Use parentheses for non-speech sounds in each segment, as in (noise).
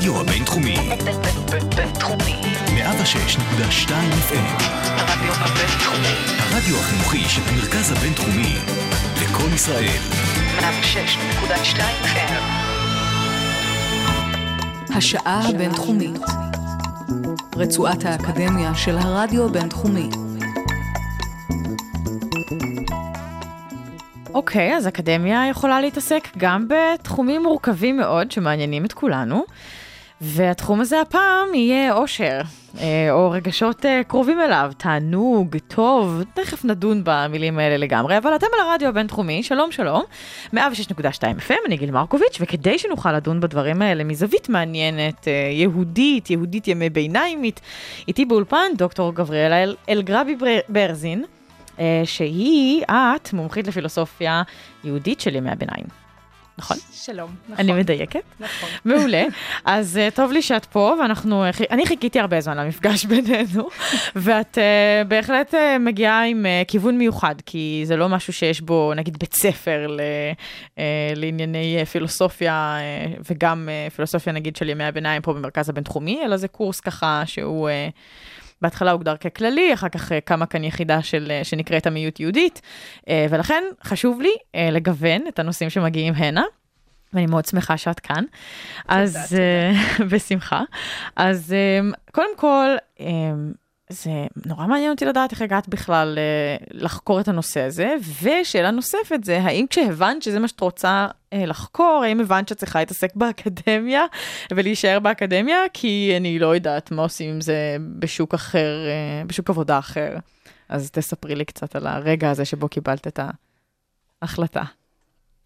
הרדיו הבינתחומי. בינתחומי. 106.2 FM. הרדיו הבינתחומי. הרדיו החינוכי של המרכז הבינתחומי. לקום ישראל. 106.2 FM. השעה הבינתחומית. רצועת האקדמיה של הרדיו הבינתחומי. אוקיי, אז אקדמיה יכולה להתעסק גם בתחומים מורכבים מאוד שמעניינים את כולנו, והתחום הזה הפעם יהיה אושר, אה, או רגשות אה, קרובים אליו, תענוג, טוב, תכף נדון במילים האלה לגמרי, אבל אתם על הרדיו הבינתחומי, שלום שלום, 106.2 FM, אני גיל מרקוביץ', וכדי שנוכל לדון בדברים האלה מזווית מעניינת, אה, יהודית, יהודית ימי ביניימית, איתי באולפן דוקטור גבריאלה אל, אלגרבי בר- ברזין. שהיא, את, מומחית לפילוסופיה יהודית של ימי הביניים. נכון? שלום, נכון. אני מדייקת? נכון. (laughs) מעולה. אז uh, טוב לי שאת פה, ואנחנו, uh, אני חיכיתי הרבה זמן למפגש (laughs) בינינו, ואת uh, בהחלט uh, מגיעה עם uh, כיוון מיוחד, כי זה לא משהו שיש בו, נגיד, בית ספר ל, uh, לענייני uh, פילוסופיה, uh, וגם uh, פילוסופיה, נגיד, של ימי הביניים פה במרכז הבינתחומי, אלא זה קורס ככה שהוא... Uh, בהתחלה הוגדר ככללי, אחר כך אה, קמה כאן יחידה של, אה, שנקראת עמיות יהודית, אה, ולכן חשוב לי לגוון את הנושאים שמגיעים הנה. ואני מאוד שמחה שאת כאן. אז (laughs) בשמחה. אז קודם כל, זה נורא מעניין אותי לדעת איך הגעת בכלל אה, לחקור את הנושא הזה, ושאלה נוספת זה, האם כשהבנת שזה מה שאת רוצה אה, לחקור, האם הבנת שאת צריכה להתעסק באקדמיה ולהישאר באקדמיה? כי אני לא יודעת מה עושים עם זה בשוק אחר, אה, בשוק עבודה אחר. אז תספרי לי קצת על הרגע הזה שבו קיבלת את ההחלטה.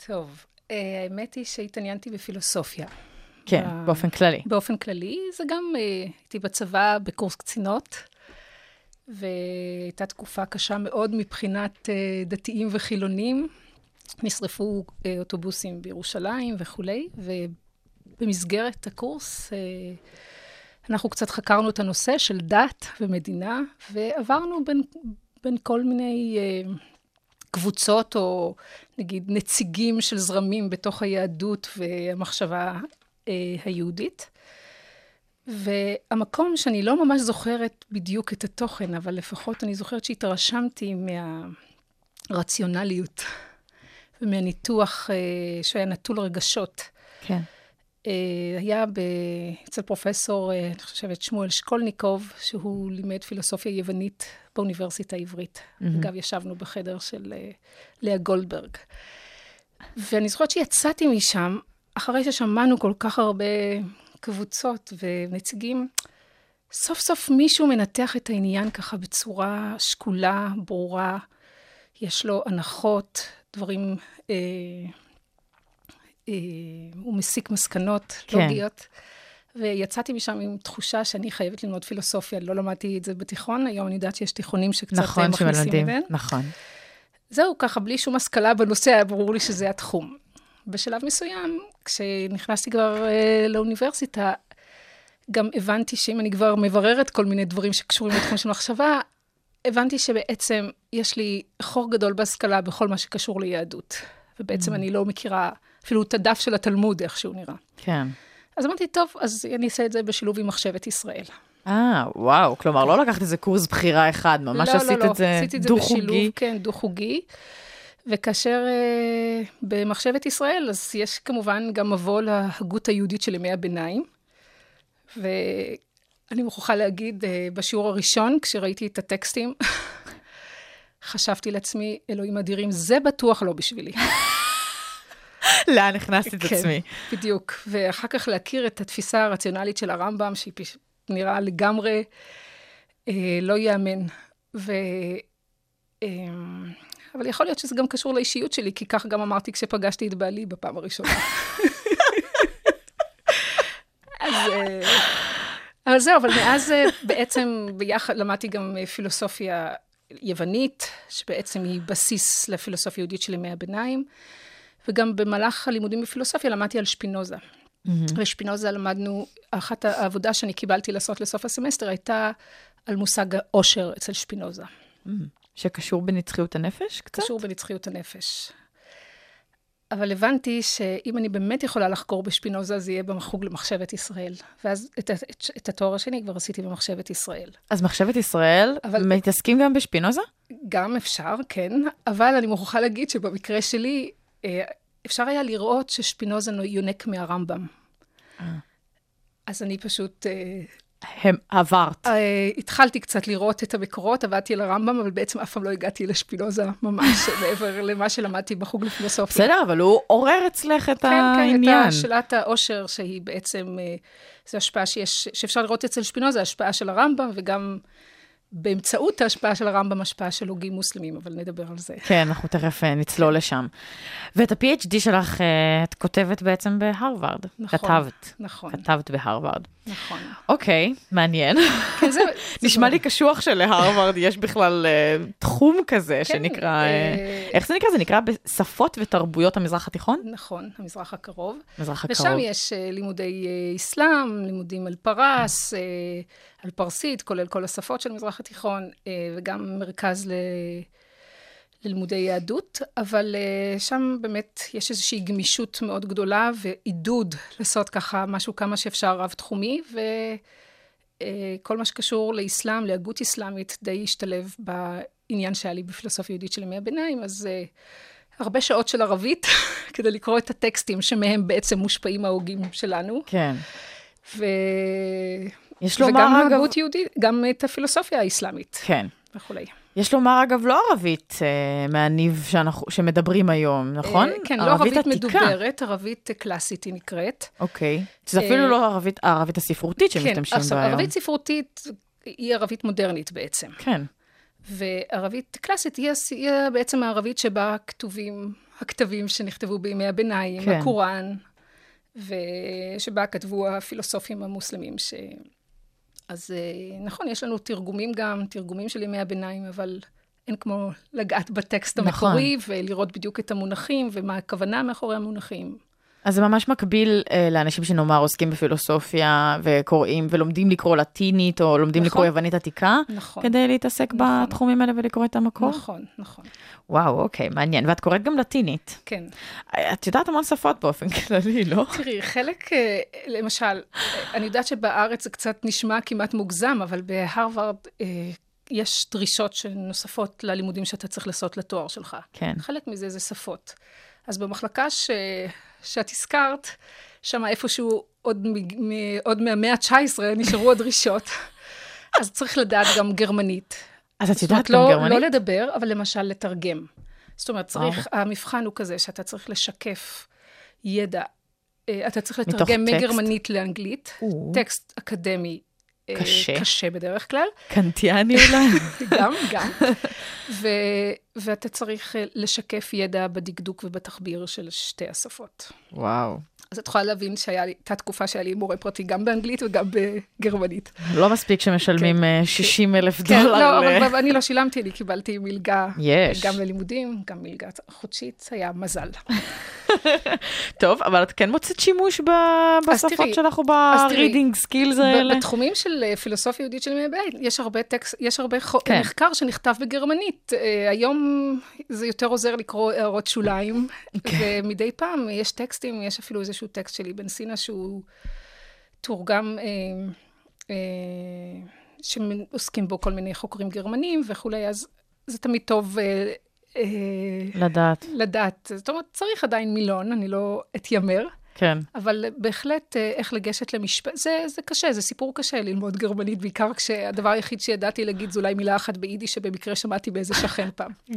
טוב, האמת היא שהתעניינתי בפילוסופיה. כן, באופן כללי. באופן כללי, זה גם, הייתי בצבא בקורס קצינות, והייתה תקופה קשה מאוד מבחינת אה, דתיים וחילונים. נשרפו אה, אוטובוסים בירושלים וכולי, ובמסגרת הקורס אה, אנחנו קצת חקרנו את הנושא של דת ומדינה, ועברנו בין, בין כל מיני קבוצות, או נגיד נציגים של זרמים בתוך היהדות והמחשבה היהודית. והמקום שאני לא ממש זוכרת בדיוק את התוכן, אבל לפחות אני זוכרת שהתרשמתי מהרציונליות ומהניתוח אה, שהיה נטול רגשות. כן. אה, היה ב... אצל פרופסור, אה, אני חושבת, שמואל שקולניקוב, שהוא לימד פילוסופיה יוונית באוניברסיטה העברית. Mm-hmm. אגב, ישבנו בחדר של אה, לאה גולדברג. ואני זוכרת שיצאתי משם, אחרי ששמענו כל כך הרבה קבוצות ונציגים, סוף סוף מישהו מנתח את העניין ככה בצורה שקולה, ברורה. יש לו הנחות, דברים... אה, אה, הוא מסיק מסקנות כן. לוגיות. ויצאתי משם עם תחושה שאני חייבת ללמוד פילוסופיה. לא למדתי את זה בתיכון, היום אני יודעת שיש תיכונים שקצת אה, נכון, מכניסים שמלמדים, אליהם. נכון. זהו, ככה, בלי שום השכלה בנושא, היה ברור לי שזה התחום. בשלב מסוים, כשנכנסתי כבר אה, לאוניברסיטה, גם הבנתי שאם אני כבר מבררת כל מיני דברים שקשורים לתחום של מחשבה, הבנתי שבעצם יש לי חור גדול בהשכלה בכל מה שקשור ליהדות. ובעצם Mm. אני לא מכירה אפילו את הדף של התלמוד, איך שהוא נראה. כן. אז אמרתי, טוב, אז אני אעשה את זה בשילוב עם מחשבת ישראל. אה, וואו, כלומר, לא לקחת איזה קורס בחירה אחד, ממש לא, עשית לא, לא, את זה עשיתי את זה דו-חוגי. בשילוב, כן, דו-חוגי. וכאשר אה, במחשבת ישראל, אז יש כמובן גם מבוא להגות היהודית של ימי הביניים. ואני מוכרחה להגיד, אה, בשיעור הראשון, כשראיתי את הטקסטים, (laughs) חשבתי לעצמי, אלוהים אדירים, זה בטוח לא בשבילי. (laughs) לאן הכנסתי את כן, עצמי? בדיוק. ואחר כך להכיר את התפיסה הרציונלית של הרמב"ם, שהיא פש... נראה לגמרי אה, לא ייאמן. ו... אה, אבל יכול להיות שזה גם קשור לאישיות שלי, כי כך גם אמרתי כשפגשתי את בעלי בפעם הראשונה. אז... אה, אבל זהו, אבל מאז אה, בעצם ביחד למדתי גם אה, פילוסופיה יוונית, שבעצם היא בסיס לפילוסופיה יהודית של ימי הביניים, וגם במהלך הלימודים בפילוסופיה למדתי על שפינוזה. ושפינוזה למדנו, אחת העבודה שאני קיבלתי לעשות לסוף הסמסטר הייתה על מושג העושר אצל שפינוזה. שקשור בנצחיות הנפש קצת? קשור בנצחיות הנפש. אבל הבנתי שאם אני באמת יכולה לחקור בשפינוזה, זה יהיה בחוג למחשבת ישראל. ואז את, את, את התואר השני כבר עשיתי במחשבת ישראל. אז מחשבת ישראל, אבל- מתעסקים גם בשפינוזה? גם אפשר, כן, אבל אני מוכרחה להגיד שבמקרה שלי, אה, אפשר היה לראות ששפינוזה יונק מהרמב"ם. אז אני פשוט אה, הם עברת. אה, התחלתי קצת לראות את המקורות, עבדתי על הרמב"ם, אבל בעצם אף פעם לא הגעתי לשפינוזה ממש, (laughs) מעבר למה שלמדתי בחוג לפילוסופיה. בסדר, אבל הוא עורר אצלך את כן, כן, העניין. את שאלת העושר, שהיא בעצם, אה, זו השפעה שיש, שאפשר לראות אצל שפינוזה, השפעה של הרמב"ם, וגם באמצעות ההשפעה של הרמב"ם, השפעה של הוגים מוסלמים, אבל נדבר על זה. כן, אנחנו תכף אה, נצלול לשם. ואת ה-PhD שלך אה, את כותבת בעצם בהרווארד. נכון, כתבת. נכון. כתבת בהרווארד. נכון. אוקיי, מעניין. כן, זה, (laughs) נשמע לי קשוח שלהרווארד יש בכלל אה, תחום כזה כן, שנקרא, איך זה נקרא? זה נקרא בשפות ותרבויות המזרח התיכון? נכון, המזרח הקרוב. מזרח ושם הקרוב. יש אה, לימודי אסלאם, לימודים על פרס, על פרסית, כולל כל השפות של המזרח התיכון, אה, וגם מרכז ל... ללימודי יהדות, אבל אה, שם באמת יש איזושהי גמישות מאוד גדולה ועידוד לעשות ככה משהו כמה שאפשר רב-תחומי, וכל מה שקשור לאסלאם, להגות אסלאמית, די השתלב בעניין שהיה לי בפילוסופיה יהודית של ימי הביניים, אז אה, הרבה שעות של ערבית (laughs) כדי לקרוא את הטקסטים שמהם בעצם מושפעים ההוגים שלנו, כן. ו... יש וגם לומר, אגב, ההגות יהודית, גם את הפילוסופיה האסלאמית כן. וכולי. יש לומר, אגב, לא ערבית אה, מהניב שאנחנו, שמדברים היום, נכון? אה, כן, לא ערבית עתיקה. מדוברת, ערבית קלאסית היא נקראת. אוקיי. אפילו אה, לא ערבית, הערבית הספרותית כן, שמשתמשים עכשיו, בה היום. ערבית ספרותית היא ערבית מודרנית בעצם. כן. וערבית קלאסית היא, היא בעצם הערבית שבה כתובים הכתבים שנכתבו בימי הביניים, כן. הקוראן, ושבה כתבו הפילוסופים המוסלמים. ש... אז אה, נכון, יש לנו תרגומים גם, תרגומים של ימי הביניים, אבל אין כמו לגעת בטקסט נכון. המקורי, ולראות בדיוק את המונחים, ומה הכוונה מאחורי המונחים. אז זה ממש מקביל אה, לאנשים שנאמר עוסקים בפילוסופיה וקוראים ולומדים לקרוא לטינית או לומדים נכון. לקרוא יוונית עתיקה, נכון. כדי להתעסק נכון. בתחומים האלה ולקרוא את המקור? נכון, נכון, וואו, אוקיי, מעניין. ואת קוראת גם לטינית. כן. את יודעת המון שפות באופן (laughs) כללי, לא? תראי, חלק, אה, למשל, אה, אני יודעת שבארץ זה קצת נשמע כמעט מוגזם, אבל בהרווארד אה, יש דרישות שנוספות ללימודים שאתה צריך לעשות לתואר שלך. כן. חלק מזה זה שפות. אז במחלקה ש... שאת הזכרת, שם איפשהו עוד, מ... עוד מהמאה ה-19 נשארו הדרישות. (laughs) אז צריך לדעת גם גרמנית. אז את יודעת גם לא, גרמנית? לא לדבר, אבל למשל לתרגם. זאת אומרת, צריך, המבחן הוא כזה שאתה צריך לשקף ידע. אה, אתה צריך לתרגם? מגרמנית לאנגלית, או. טקסט אקדמי. אה, קשה. קשה בדרך כלל, קנטיאני (laughs) אולי? גם, גם. ו, ואתה צריך אה, לשקף ידע בדקדוק ובתחביר של שתי השפות. וואו. אז את יכולה להבין שהייתה תקופה שהיה לי מורה פרטי גם באנגלית וגם בגרמנית. לא מספיק שמשלמים כן. אה, 60 אלף כן, דולר. לא, ל- אבל אני לא שילמתי, אני קיבלתי מלגה. יש. גם ללימודים, גם מלגה חודשית, היה מזל. (laughs) טוב, אבל את כן מוצאת שימוש ב- בשפות תראי, שלך או ב-reading skills האלה? בתחומים של אה, פילוסופיה יהודית של ימי הבית, יש הרבה טקסט, יש הרבה חו- כן. מחקר שנכתב בגרמנית. אה, היום זה יותר עוזר לקרוא הערות שוליים, כן. ומדי פעם יש טקסטים, יש אפילו איזשהו טקסט של אבן סינה שהוא תורגם, אה, אה, שעוסקים בו כל מיני חוקרים גרמנים וכולי, אז זה תמיד טוב אה, אה, לדעת, לדעת. זאת אומרת, צריך עדיין מילון, אני לא אתיימר. כן. אבל בהחלט אה, איך לגשת למשפט, זה, זה קשה, זה סיפור קשה ללמוד גרמנית, בעיקר כשהדבר היחיד שידעתי להגיד זה אולי מילה אחת ביידיש שבמקרה שמעתי באיזה שכן פעם. (laughs)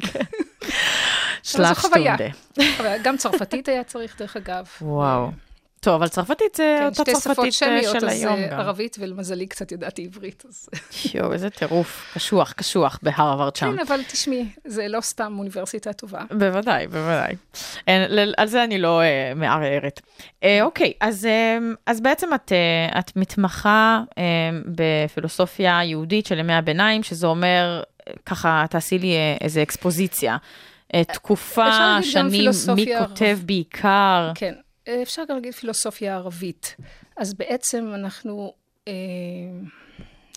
שלב חוויה. שטונדה. אבל גם צרפתית היה צריך, דרך אגב. וואו. טוב, אבל צרפתית זה כן, אותה שתי שפות צרפתית אה, שמיות, של אז היום אה, גם. ערבית, ולמזלי קצת ידעתי עברית. אז... יואו, איזה טירוף. קשוח, קשוח בהרווארד שם. כן, אבל תשמעי, זה לא סתם אוניברסיטה טובה. בוודאי, בוודאי. על זה אני לא אה, מערערת. אה, אוקיי, אז, אה, אז בעצם את, אה, את מתמחה אה, בפילוסופיה יהודית של ימי הביניים, שזה אומר, אה, ככה, תעשי לי איזה אקספוזיציה. אה, תקופה, שנים, מי כותב בעיקר. כן, אפשר גם להגיד פילוסופיה ערבית. אז בעצם אנחנו, אה,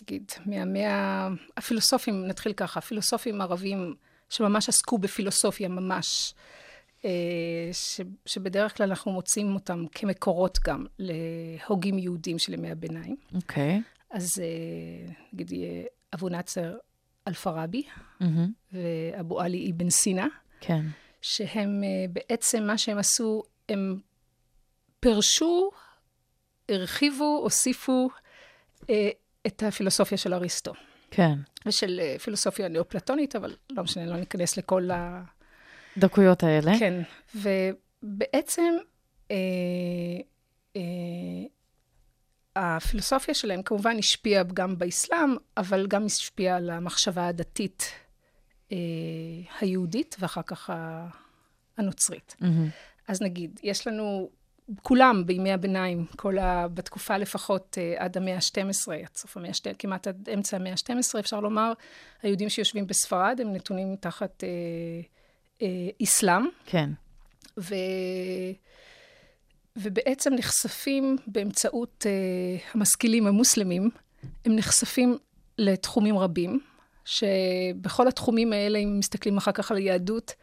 נגיד, מהמאה, הפילוסופים, נתחיל ככה, הפילוסופים ערבים שממש עסקו בפילוסופיה ממש, אה, ש, שבדרך כלל אנחנו מוצאים אותם כמקורות גם להוגים יהודים של ימי הביניים. אוקיי. אז אה, נגיד יהיה אבו נאצר אלפרבי מהמם. ואבו עלי אבן סינה, כן. שהם אה, בעצם, מה שהם עשו, הם פירשו, הרחיבו, הוסיפו אה, את הפילוסופיה של אריסטו. כן. ושל אה, פילוסופיה נאופלטונית, אבל לא משנה, לא ניכנס לכל ה... דקויות האלה. כן, ובעצם אה, אה, הפילוסופיה שלהם כמובן השפיעה גם באסלאם, אבל גם השפיעה על המחשבה הדתית היהודית, ואחר כך הנוצרית. מהמם. אז נגיד, יש לנו, כולם בימי הביניים, כל ה... בתקופה לפחות אה, עד המאה ה-12, עד סוף המאה ה-12, כמעט עד אמצע המאה ה-12, אפשר לומר, היהודים שיושבים בספרד הם נתונים תחת אה, אה, אסלאם, כן. ו... ובעצם נחשפים באמצעות אה, המשכילים המוסלמים, הם נחשפים לתחומים רבים, שבכל התחומים האלה, אם מסתכלים אחר כך על היהדות,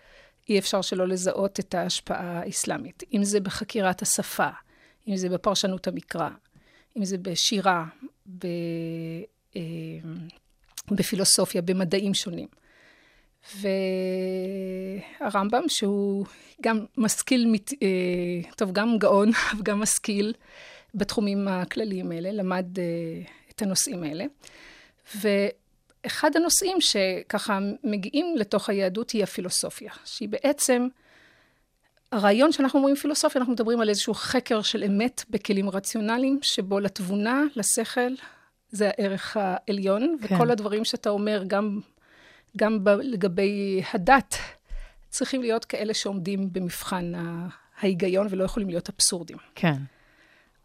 אי אפשר שלא לזהות את ההשפעה האסלאמית. אם זה בחקירת השפה, אם זה בפרשנות המקרא, אם זה בשירה, ב... אה, בפילוסופיה, במדעים שונים. והרמב"ם, שהוא גם משכיל, מת- אה, טוב, גם גאון, (laughs) וגם משכיל בתחומים הכלליים האלה, למד אה, את הנושאים האלה. ואחד הנושאים שככה מגיעים לתוך היהדות היא הפילוסופיה, שהיא בעצם, הרעיון שאנחנו אומרים פילוסופיה, אנחנו מדברים על איזשהו חקר של אמת בכלים רציונליים, שבו לתבונה, לשכל, זה הערך העליון, כן. וכל הדברים שאתה אומר, גם גם ב- לגבי הדת, צריכים להיות כאלה שעומדים במבחן ההיגיון ולא יכולים להיות אבסורדים. כן.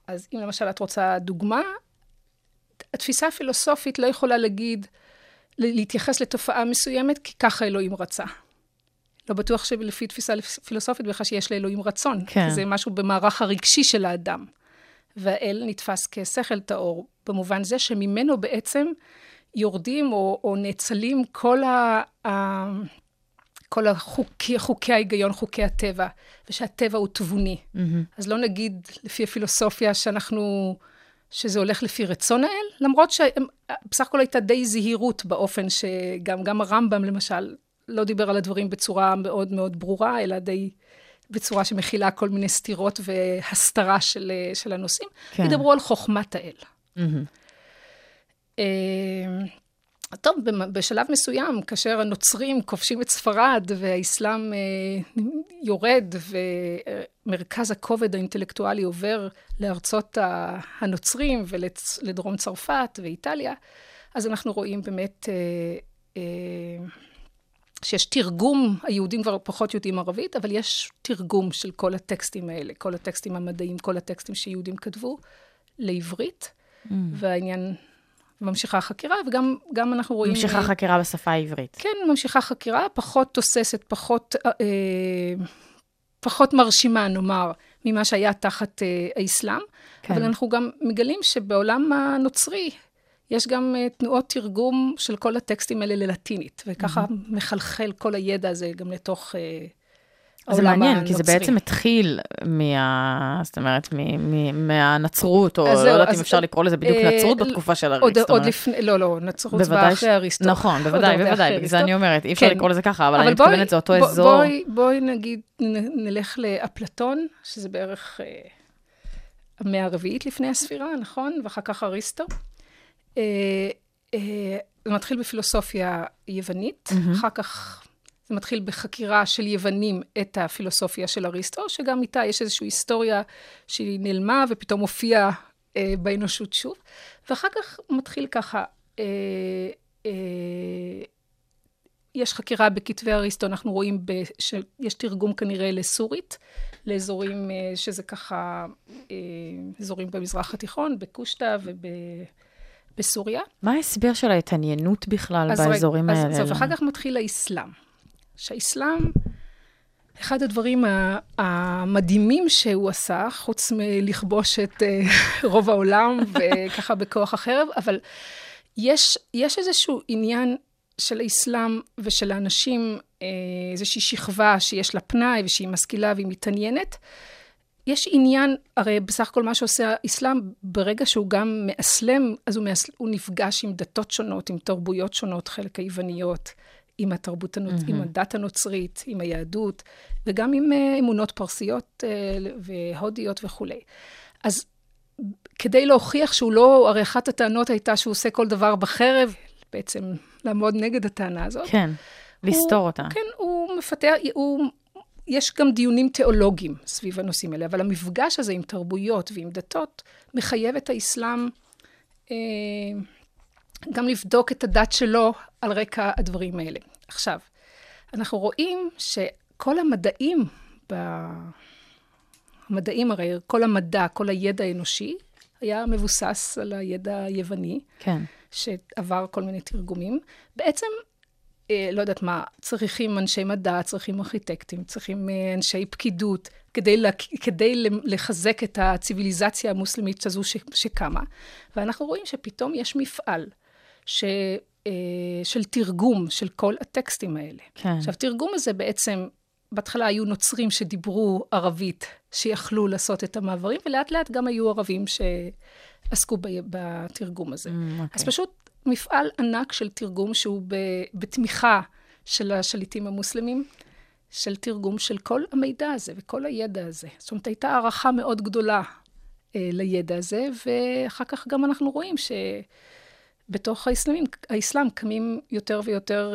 אז אם למשל את רוצה דוגמה, התפיסה הפילוסופית לא יכולה להגיד, להתייחס לתופעה מסוימת, כי ככה אלוהים רצה. לא בטוח שלפי תפיסה פילוסופית בכלל שיש לאלוהים רצון. כן. כי זה משהו במערך הרגשי של האדם. והאל נתפס כשכל טהור, במובן זה שממנו בעצם יורדים או, או נאצלים כל, ה, ה, כל החוקי, חוקי ההיגיון, חוקי הטבע, ושהטבע הוא תבוני. מהמם. אז לא נגיד לפי הפילוסופיה שאנחנו, שזה הולך לפי רצון האל, למרות שבסך הכל הייתה די זהירות באופן שגם גם הרמב"ם למשל לא דיבר על הדברים בצורה מאוד מאוד ברורה, אלא די בצורה שמכילה כל מיני סתירות והסתרה של, של הנושאים. כן. ידברו על חוכמת האל. מהמם. טוב, בשלב מסוים, כאשר הנוצרים כובשים את ספרד והאסלאם אה, יורד ומרכז הכובד האינטלקטואלי עובר לארצות הנוצרים ולדרום צרפת ואיטליה, אז אנחנו רואים באמת אה, אה, שיש תרגום, היהודים כבר פחות יודעים ערבית, אבל יש תרגום של כל הטקסטים האלה, כל הטקסטים המדעיים, כל הטקסטים שיהודים כתבו לעברית, והעניין, ממשיכה החקירה, וגם גם אנחנו רואים... ממשיכה אה, חקירה בשפה העברית. כן, ממשיכה חקירה, פחות תוססת, פחות, אה, פחות מרשימה, נאמר, ממה שהיה תחת אה, האסלאם. כן. אבל אנחנו גם מגלים שבעולם הנוצרי יש גם אה, תנועות תרגום של כל הטקסטים האלה ללטינית, וככה מחלחל כל הידע הזה גם לתוך אה, זה מעניין. כי זה בעצם התחיל מה... זאת אומרת, מהנצרות, או לא יודעת אם אפשר לקרוא לזה בדיוק אה, נצרות אה, בתקופה של אריסטו. עוד. לפני, לא, לא, נצרות ש- אחרי אריסטו. נכון, בוודאי, בוודאי, בגלל זה. אני אומרת, אי אפשר כן. לקרוא לזה ככה, אבל אני מתכוונת, זה אותו אזור. בואי, נגיד, נלך לאפלטון, שזה בערך אה, המאה הרביעית לפני הספירה, נכון? ואחר כך אריסטו. אה, אה, זה מתחיל בפילוסופיה יוונית, אחר כך זה מתחיל בחקירה של יוונים את הפילוסופיה של אריסטו, שגם איתה יש איזושהי היסטוריה שהיא נעלמה ופתאום הופיעה אה, באנושות שוב. ואחר כך מתחיל ככה, אה, אה, יש חקירה בכתבי אריסטו, אנחנו רואים ב, שיש תרגום כנראה לסורית, לאזורים אה, שזה ככה, אה, אזורים במזרח התיכון, בקושטא ובסוריה. מה ההסבר של ההתעניינות בכלל אז רגע, באזורים אז האלה? זהו, ואחר כך מתחיל האסלאם. שהאסלאם, אחד הדברים המדהימים שהוא עשה, חוץ מלכבוש את אה, (laughs) רוב העולם (laughs) וככה בכוח החרב, אבל יש, יש איזשהו עניין של האסלאם ושל האנשים, אה, איזושהי שכבה שיש לה פנאי ושהיא משכילה והיא מתעניינת. יש עניין, הרי בסך הכל מה שעושה האסלאם, ברגע שהוא גם מאסלם, אז הוא, מאסל, הוא נפגש עם דתות שונות, עם תרבויות שונות, חלק היווניות, עם התרבות, הנוצ... mm-hmm. עם הדת הנוצרית, עם היהדות, וגם עם uh, אמונות פרסיות uh, והודיות וכולי. אז כדי להוכיח שהוא לא, הרי אחת הטענות הייתה שהוא עושה כל דבר בחרב, בעצם לעמוד נגד הטענה הזאת. כן, לסתור אותה. כן, הוא מפתח, הוא, יש גם דיונים תיאולוגיים סביב הנושאים האלה, אבל המפגש הזה עם תרבויות ועם דתות מחייב את האסלאם אה, גם לבדוק את הדת שלו על רקע הדברים האלה. עכשיו, אנחנו רואים שכל המדעים, ב... המדעים הרי, כל המדע, כל הידע האנושי, היה מבוסס על הידע היווני. כן. שעבר כל מיני תרגומים. בעצם, אה, לא יודעת מה, צריכים אנשי מדע, צריכים ארכיטקטים, צריכים אה, אנשי פקידות, כדי, לה, כדי לחזק את הציוויליזציה המוסלמית הזו ש, שקמה. ואנחנו רואים שפתאום יש מפעל ש, אה, של תרגום של כל הטקסטים האלה. כן. עכשיו, תרגום הזה בעצם, בהתחלה היו נוצרים שדיברו ערבית, שיכלו לעשות את המעברים, ולאט לאט גם היו ערבים ש... עסקו ב, בתרגום הזה. Mm, okay. אז אוקיי. פשוט מפעל ענק של תרגום שהוא ב, בתמיכה של השליטים המוסלמים, של תרגום של כל המידע הזה וכל הידע הזה. זאת אומרת, הייתה הערכה מאוד גדולה אה, לידע הזה, ואחר כך גם אנחנו רואים שבתוך האסלאמים, האסלאם קמים יותר ויותר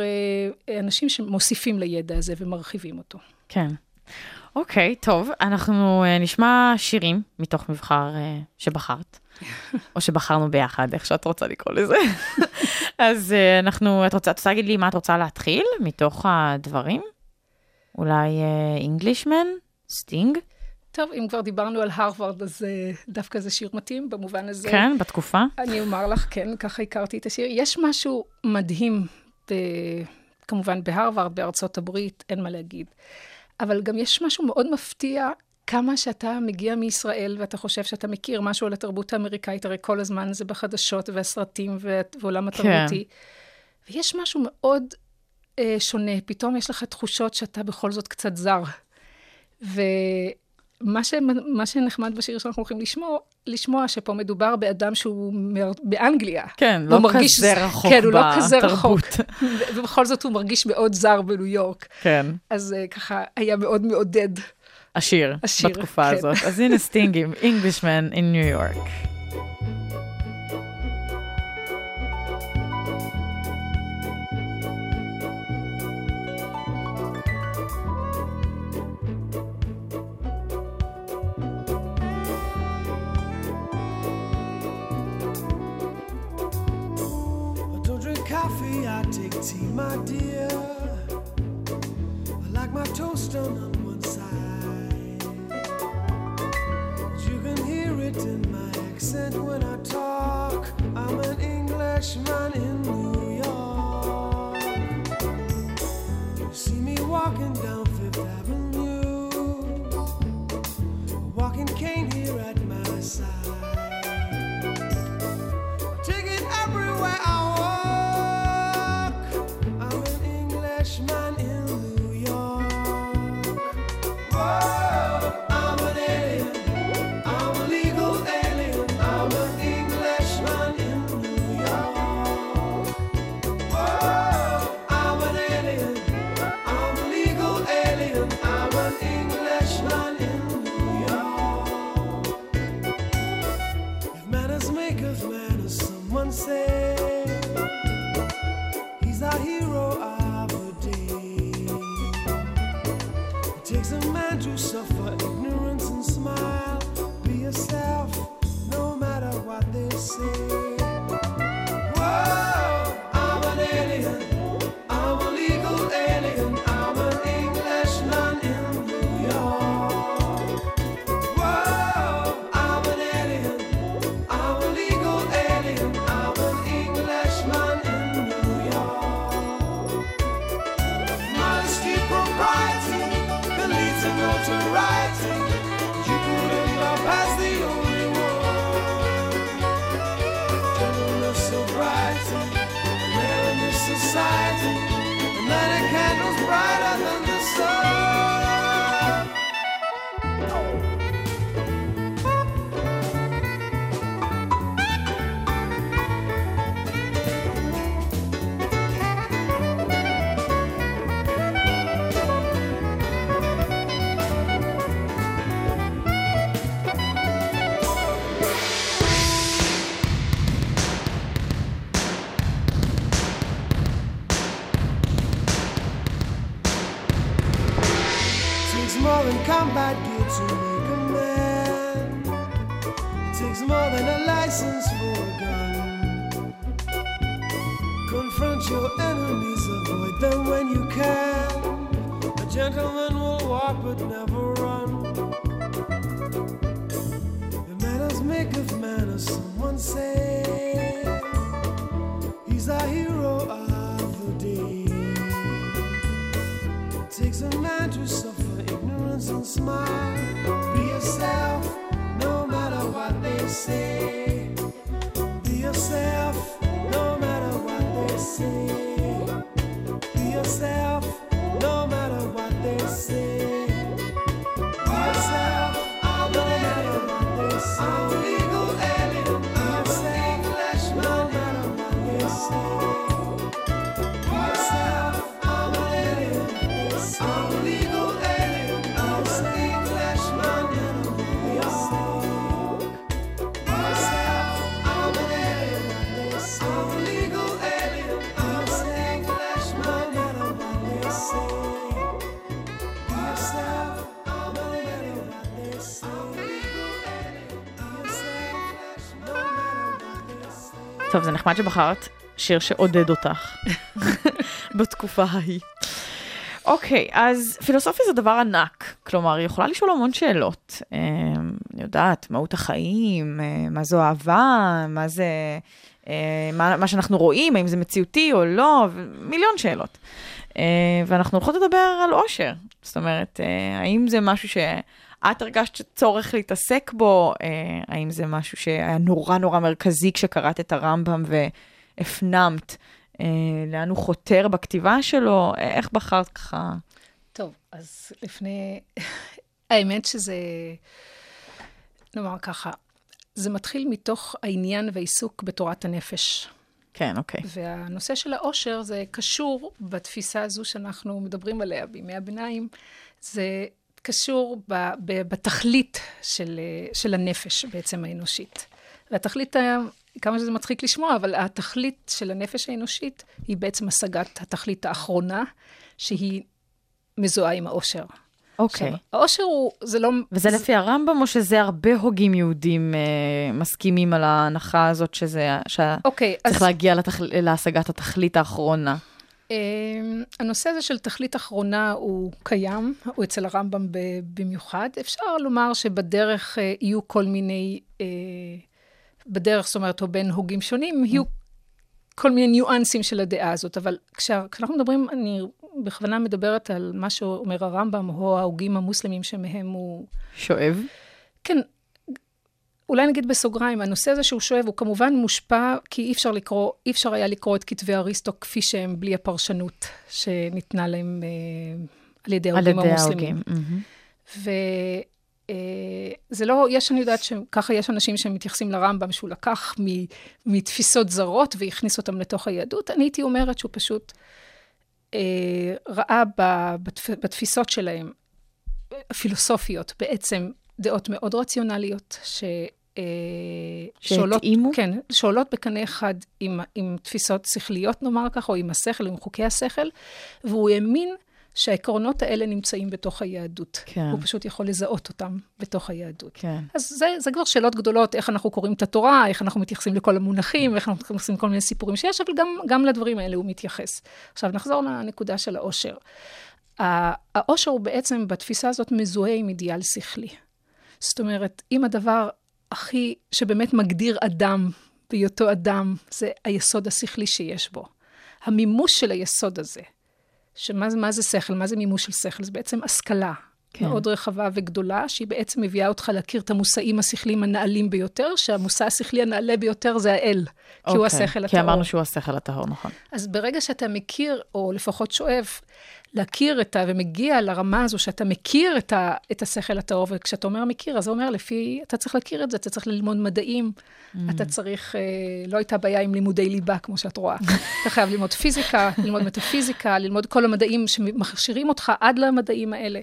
אה, אנשים שמוסיפים לידע הזה ומרחיבים אותו. כן. אוקיי, okay, טוב, אנחנו uh, נשמע שירים מתוך מבחר uh, שבחרת, (laughs) או שבחרנו ביחד, איך שאת רוצה לקרוא לזה. (laughs) אז אנחנו, את רוצה, את רוצה להגיד לי מה את רוצה להתחיל מתוך הדברים? אולי Englishman? סטינג? טוב, אם כבר דיברנו על הרווארד, אז uh, דווקא זה שיר מתאים במובן הזה. כן, בתקופה. אני אומר לך, כן, ככה הכרתי את השיר. יש משהו מדהים, ב, כמובן בהרווארד, בארצות הברית, אין מה להגיד. אבל גם יש משהו מאוד מפתיע, כמה שאתה מגיע מישראל ואתה חושב שאתה מכיר משהו על התרבות האמריקאית, הרי כל הזמן זה בחדשות והסרטים ועולם התרבותי. כן. ויש משהו מאוד אה, שונה, פתאום יש לך תחושות שאתה בכל זאת קצת זר. ומה ש, שנחמד בשיר שאנחנו הולכים לשמוע, לשמוע שפה מדובר באדם שהוא מר, באנגליה. כן, לא מרגיש, כזה רחוק כן, הוא. לא כזה רחוק. ובכל זאת הוא מרגיש מאוד זר בניו יורק. כן. אז uh, ככה היה מאוד מעודד. השיר, השיר בתקופה כן. הזאת. אז הנה סטינג עם Englishman in New York. I take tea, my dear. I like my toast done on one side. You can hear it in my accent when I talk. I'm an Englishman in New York. You see me walking down Fifth Avenue, טוב, זה נחמד שבחרת שיר שעודד אותך בתקופה ההיא. אוקיי, אז פילוסופיה זה דבר ענק, כלומר, היא יכולה לשאול המון שאלות. אה, אני יודעת, מהות החיים, אה, מה זו אהבה, מה זה, אה, מה, מה שאנחנו רואים, האם זה מציאותי או לא, מיליון שאלות. ואנחנו הולכות לדבר על אושר. זאת אומרת, האם זה משהו שאת הרגשת צורך להתעסק בו, אה, האם זה משהו שהיה נורא נורא מרכזי כשקראת את הרמב"ם והפנמת אה, לאן הוא חותר בכתיבה שלו, אה, איך בחרת ככה? טוב, אז לפני... (laughs) האמת שזה, נאמר ככה, זה מתחיל מתוך העניין והעיסוק בתורת הנפש. כן, אוקיי. והנושא של העושר זה קשור בתפיסה הזו שאנחנו מדברים עליה בימי הביניים, זה קשור ב, ב, בתכלית של, של הנפש בעצם האנושית. והתכלית, ה- כמה שזה מצחיק לשמוע, אבל התכלית של הנפש האנושית היא בעצם השגת התכלית האחרונה, שהיא מזוהה עם העושר. אוקיי. עכשיו, העושר הוא, זה לא... וזה לפי הרמב"ם, או שזה הרבה הוגים יהודים אה, מסכימים על ההנחה הזאת שזה, שצריך אוקיי, אז להגיע לתכל, להשגת התכלית האחרונה? אמ, הנושא הזה של תכלית אחרונה הוא קיים, הוא אצל הרמב"ם במיוחד. אפשר לומר שבדרך אה, יהיו כל מיני, אה, בדרך, זאת אומרת, או בין הוגים שונים, יהיו כל מיני ניואנסים של הדעה הזאת, אבל כשאנחנו מדברים, אני בכוונה מדברת על מה שאומר הרמב"ם, או ההוגים המוסלמים שמהם הוא... שואב? כן, אולי נגיד בסוגריים, הנושא הזה שהוא שואב הוא כמובן מושפע, כי אי אפשר לקרוא, אי אפשר היה לקרוא את כתבי אריסטו כפי שהם, בלי הפרשנות שניתנה להם אה, על ידי ההוגים המוסלמים. מהמם. וזה לא, יש, אני יודעת שככה יש אנשים שמתייחסים לרמב"ם, שהוא לקח מ, מתפיסות זרות והכניס אותם לתוך היהדות. אני הייתי אומרת שהוא פשוט אה, ראה ב, בתפ, בתפיסות שלהם, הפילוסופיות, בעצם דעות מאוד רציונליות, ש... אה, שעולות, שהתאימו? כן, שעולות בקנה אחד עם, עם תפיסות שכליות, נאמר ככה, או עם השכל, עם חוקי השכל, והוא האמין שהעקרונות האלה נמצאים בתוך היהדות. כן. הוא פשוט יכול לזהות אותם בתוך היהדות. כן. אז זה, זה כבר שאלות גדולות, איך אנחנו קוראים את התורה, איך אנחנו מתייחסים לכל המונחים, איך אנחנו מתייחסים לכל מיני סיפורים שיש, אבל גם, גם לדברים האלה הוא מתייחס. עכשיו, נחזור לנקודה של העושר. העושר הוא בעצם, בתפיסה הזאת, מזוהה עם אידיאל שכלי. זאת אומרת, אם הדבר הכי, שבאמת מגדיר אדם בהיותו אדם, זה היסוד השכלי שיש בו. המימוש של היסוד הזה, שמה מה זה שכל, מה זה מימוש של שכל? זה בעצם השכלה כן. מאוד רחבה וגדולה, שהיא בעצם מביאה אותך להכיר את המושאים השכליים הנעלים ביותר, שהמושא השכלי הנעלה ביותר זה האל, כי הוא אוקיי. השכל כי הטהור. אמרנו שהוא השכל הטהור, נכון. אז ברגע שאתה מכיר, או לפחות שואף, להכיר את ה... ומגיע לרמה הזו שאתה מכיר את, ה, את השכל הטהור, וכשאתה אומר מכיר, אז זה אומר לפי, אתה צריך להכיר את זה, אתה צריך ללמוד מדעים, Mm. אתה צריך, אה, לא הייתה בעיה עם לימודי ליבה, כמו שאת רואה. (laughs) אתה חייב ללמוד פיזיקה, ללמוד מטאפיזיקה, ללמוד כל המדעים שמכשירים אותך עד למדעים האלה.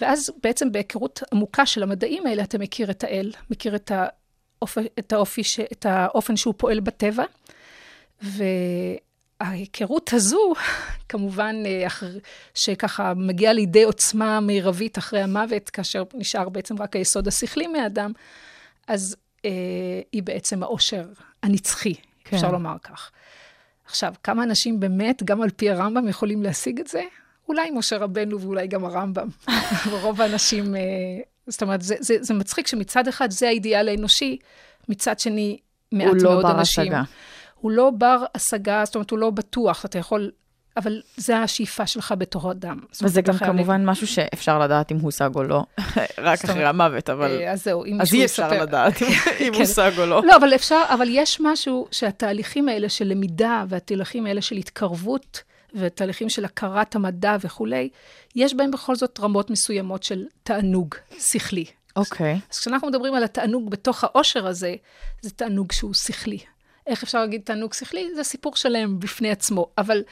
ואז בעצם בהיכרות עמוקה של המדעים האלה, אתה מכיר את האל, מכיר את, האופ... את, האופי ש... את האופן שהוא פועל בטבע, ההיכרות הזו, (laughs) כמובן, אה, שככה מגיעה לידי עוצמה מרבית אחרי המוות, כאשר נשאר בעצם רק היסוד השכלי מהאדם, אז אה, היא בעצם העושר הנצחי, כן. אפשר לומר כך. עכשיו, כמה אנשים באמת, גם על פי הרמב"ם, יכולים להשיג את זה? אולי משה רבנו ואולי גם הרמב"ם. (laughs) ורוב האנשים, אה, זאת אומרת, זה, זה, זה מצחיק שמצד אחד זה האידיאל האנושי, מצד שני, מעט הוא לא מאוד בר אנשים. השגה. הוא לא בר השגה, זאת אומרת, הוא לא בטוח, אתה יכול, אבל זה השאיפה שלך בתור אדם. וזה גם כמובן משהו שאפשר לדעת אם הושג או לא, (laughs) רק אחרי המוות, אבל... אה, אז זהו, אם אז מישהו אי אפשר יספר- לדעת (laughs) אם כן. הושג או לא. לא, אבל אפשר, אבל יש משהו שהתהליכים האלה של למידה והתהליכים האלה של התקרבות ותהליכים של הכרת המדע וכולי, יש בהם בכל זאת רמות מסוימות של תענוג שכלי. אוקיי. אז כשאנחנו מדברים על התענוג בתוך העושר הזה, זה תענוג שהוא שכלי. איך אפשר להגיד תענוג שכלי? זה סיפור שלם בפני עצמו. אבל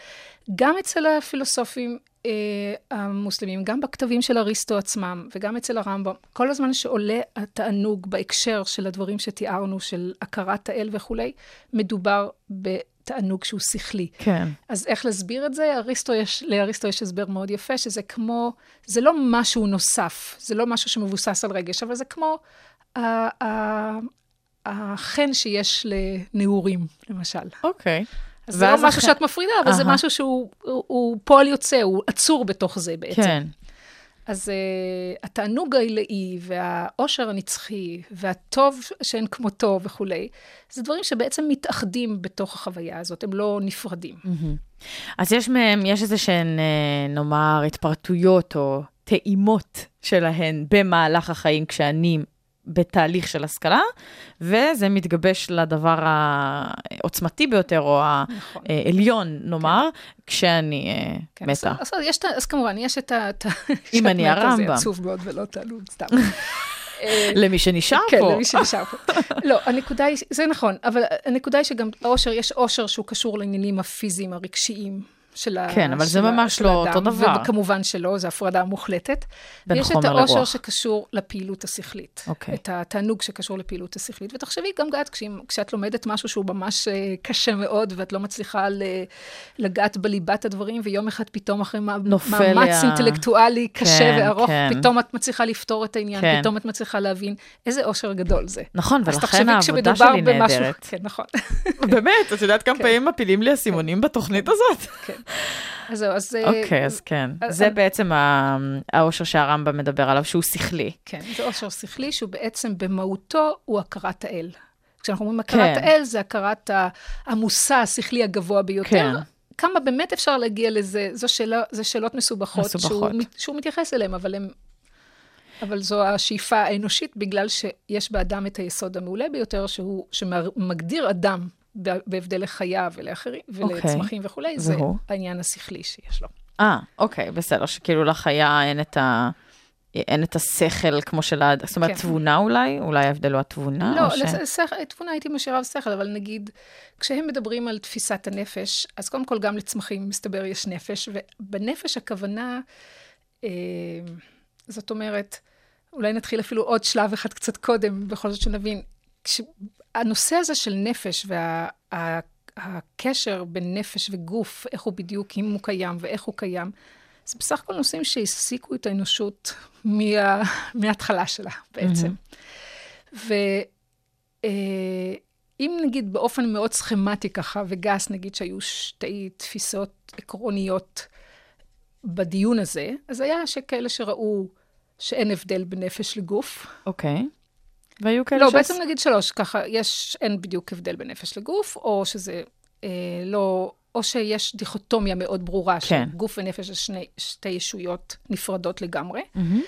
גם אצל הפילוסופים אה, המוסלמים, גם בכתבים של אריסטו עצמם, וגם אצל הרמב"ם, כל הזמן שעולה התענוג בהקשר של הדברים שתיארנו, של הכרת האל וכולי, מדובר בתענוג שהוא שכלי. כן. אז איך להסביר את זה? אריסטו יש, לאריסטו יש הסבר מאוד יפה, שזה כמו, זה לא משהו נוסף, זה לא משהו שמבוסס על רגש, אבל זה כמו החן שיש לנעורים, למשל. אוקיי. אז זה לא משהו שאת מפרידה, אבל זה. משהו שהוא הוא, הוא פועל יוצא, הוא עצור בתוך זה בעצם. כן. אז uh, התענוג העילאי והאושר הנצחי והטוב שאין כמותו וכולי, זה דברים שבעצם מתאחדים בתוך החוויה הזאת, הם לא נפרדים. אז יש מהם, יש איזה שהן, אה, נאמר, התפרטויות או טעימות שלהן במהלך החיים כשאני בתהליך של השכלה, וזה מתגבש לדבר העוצמתי ביותר, או נכון. העליון, נאמר, כשאני אה, כן, מתה. אז, יש, כמובן, יש את ה... אם אני (laughs) הרמב"ם. זה עצוב מאוד ולא תעלול, סתם. (laughs) אה, למי שנשאר כן, פה. למי שנשאר פה. (laughs) לא, הנקודה היא, זה נכון, אבל הנקודה היא שגם העושר, יש עושר שהוא קשור לעניינים הפיזיים, הרגשיים. של ה... כן, אבל זה ממש לא האדם, אותו דבר. וכמובן שלא, זו הפרדה מוחלטת. בין ויש את חומר העושר לרוח. שקשור לפעילות השכלית. אוקיי. את התענוג שקשור לפעילות השכלית. ותחשבי, גם את, כשאת, כשאת לומדת משהו שהוא ממש אה, קשה מאוד, ואת לא מצליחה לגעת בליבת הדברים, ויום אחד פתאום אחרי מאמץ אינטלקטואלי קשה כן, וארוך, כן. פתאום את מצליחה לפתור את העניין, כן. פתאום את מצליחה להבין איזה אושר גדול זה. נכון, אז ולכן תחשבי העבודה כשמדובר שלי במשהו- נהדרת. כן, נכון. באמת, את יודעת כמה כן. פעמים מפילים לי אסימונים בתוכנית הזאת? (laughs) אז זהו, אז... אה, אוקיי, אז כן. אז- זה אז- בעצם האושר שהרמב"ם מדבר עליו, שהוא שכלי. כן, זה עושר שכלי, שהוא בעצם במהותו הוא הכרת האל. כשאנחנו אומרים הכרת כן. האל, זה הכרת המושא השכלי הגבוה ביותר. כן. כמה באמת אפשר להגיע לזה, זו שאלה, זה שאלות מסובכות, מסובכות. שהוא, שהוא מתייחס אליהן, אבל הם... אבל זו השאיפה האנושית, בגלל שיש באדם את היסוד המעולה ביותר, שהוא, שמגדיר אדם בהבדל לחיה ולאחרים, ולצמחים וכולי, זה והוא? העניין השכלי שיש לו. אה, אוקיי, בסדר, שכאילו לחיה אין את ה... אין את השכל כמו של האדם, זאת אומרת, כן. תבונה אולי? אולי ההבדל הוא התבונה? לא, ש... שכל- תבונה הייתי משאירה בשכל, אבל נגיד, כשהם מדברים על תפיסת הנפש, אז קודם כל גם לצמחים, מסתבר, יש נפש, ובנפש הכוונה, אה, זאת אומרת, אולי נתחיל אפילו עוד שלב אחד קצת קודם, בכל זאת שנבין, הנושא הזה של נפש והקשר בין נפש וגוף, איך הוא בדיוק, אם הוא קיים ואיך הוא קיים, זה בסך הכל נושאים שהעסיקו את האנושות מה, מההתחלה שלה בעצם. ואם נגיד באופן מאוד סכמטי ככה וגס, נגיד שהיו שתי תפיסות עקרוניות בדיון הזה, אז היה שכאלה שראו שאין הבדל בין נפש לגוף. אוקיי. והיו כאלה לא, שעש- בעצם נגיד שלוש, ככה, יש, אין בדיוק הבדל בין נפש לגוף, או שזה אה, לא, או שיש דיכוטומיה מאוד ברורה, כן. שגוף ונפש זה שני, שתי ישויות נפרדות לגמרי. מהמם.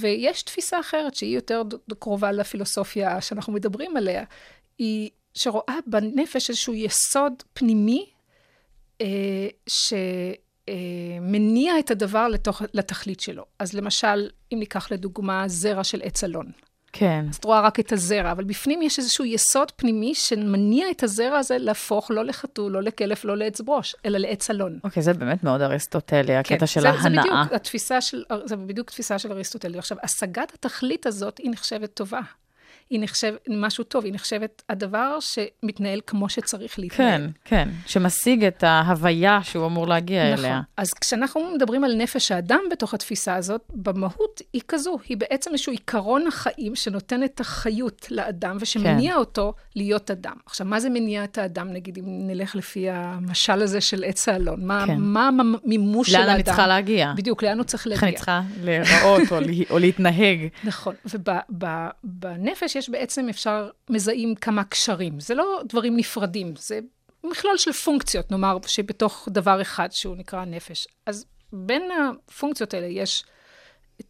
ויש תפיסה אחרת, שהיא יותר קרובה לפילוסופיה שאנחנו מדברים עליה, היא שרואה בנפש איזשהו יסוד פנימי, אה, שמניע את הדבר לתוך, לתכלית שלו. אז למשל, אם ניקח לדוגמה זרע של עץ אלון. כן. אז את רואה רק את הזרע, אבל בפנים יש איזשהו יסוד פנימי שמניע את הזרע הזה להפוך לא לחתול, לא לכלב, לא לעץ ברוש, אלא לעץ אלון. אוקיי, זה באמת מאוד אריסטוטלי, הקטע כן, של זה, ההנאה. זה בדיוק התפיסה של, זה בדיוק תפיסה של אריסטוטלי. עכשיו, השגת התכלית הזאת היא נחשבת טובה. היא נחשבת, משהו טוב, היא נחשבת הדבר שמתנהל כמו שצריך כן, להתנהל. כן, שמשיג את ההוויה שהוא אמור להגיע נכון. אליה. אז כשאנחנו מדברים על נפש האדם בתוך התפיסה הזאת, במהות היא כזו, היא בעצם איזשהו עיקרון החיים שנותן את החיות לאדם ושמניע כן. אותו להיות אדם. עכשיו, מה זה מניע את האדם, נגיד, אם נלך לפי המשל הזה של עץ האלון? מה, כן. מה המימוש של האדם? לאן אני צריכה להגיע? בדיוק, לאן הוא צריך איך אני להגיע? צריכה להיראות או או להתנהג. (laughs) נכון, ובנפש יש בעצם, אפשר, מזהים כמה קשרים. זה לא דברים נפרדים, זה מכלול של פונקציות, נאמר, שבתוך דבר אחד שהוא נקרא נפש. אז בין הפונקציות האלה יש את,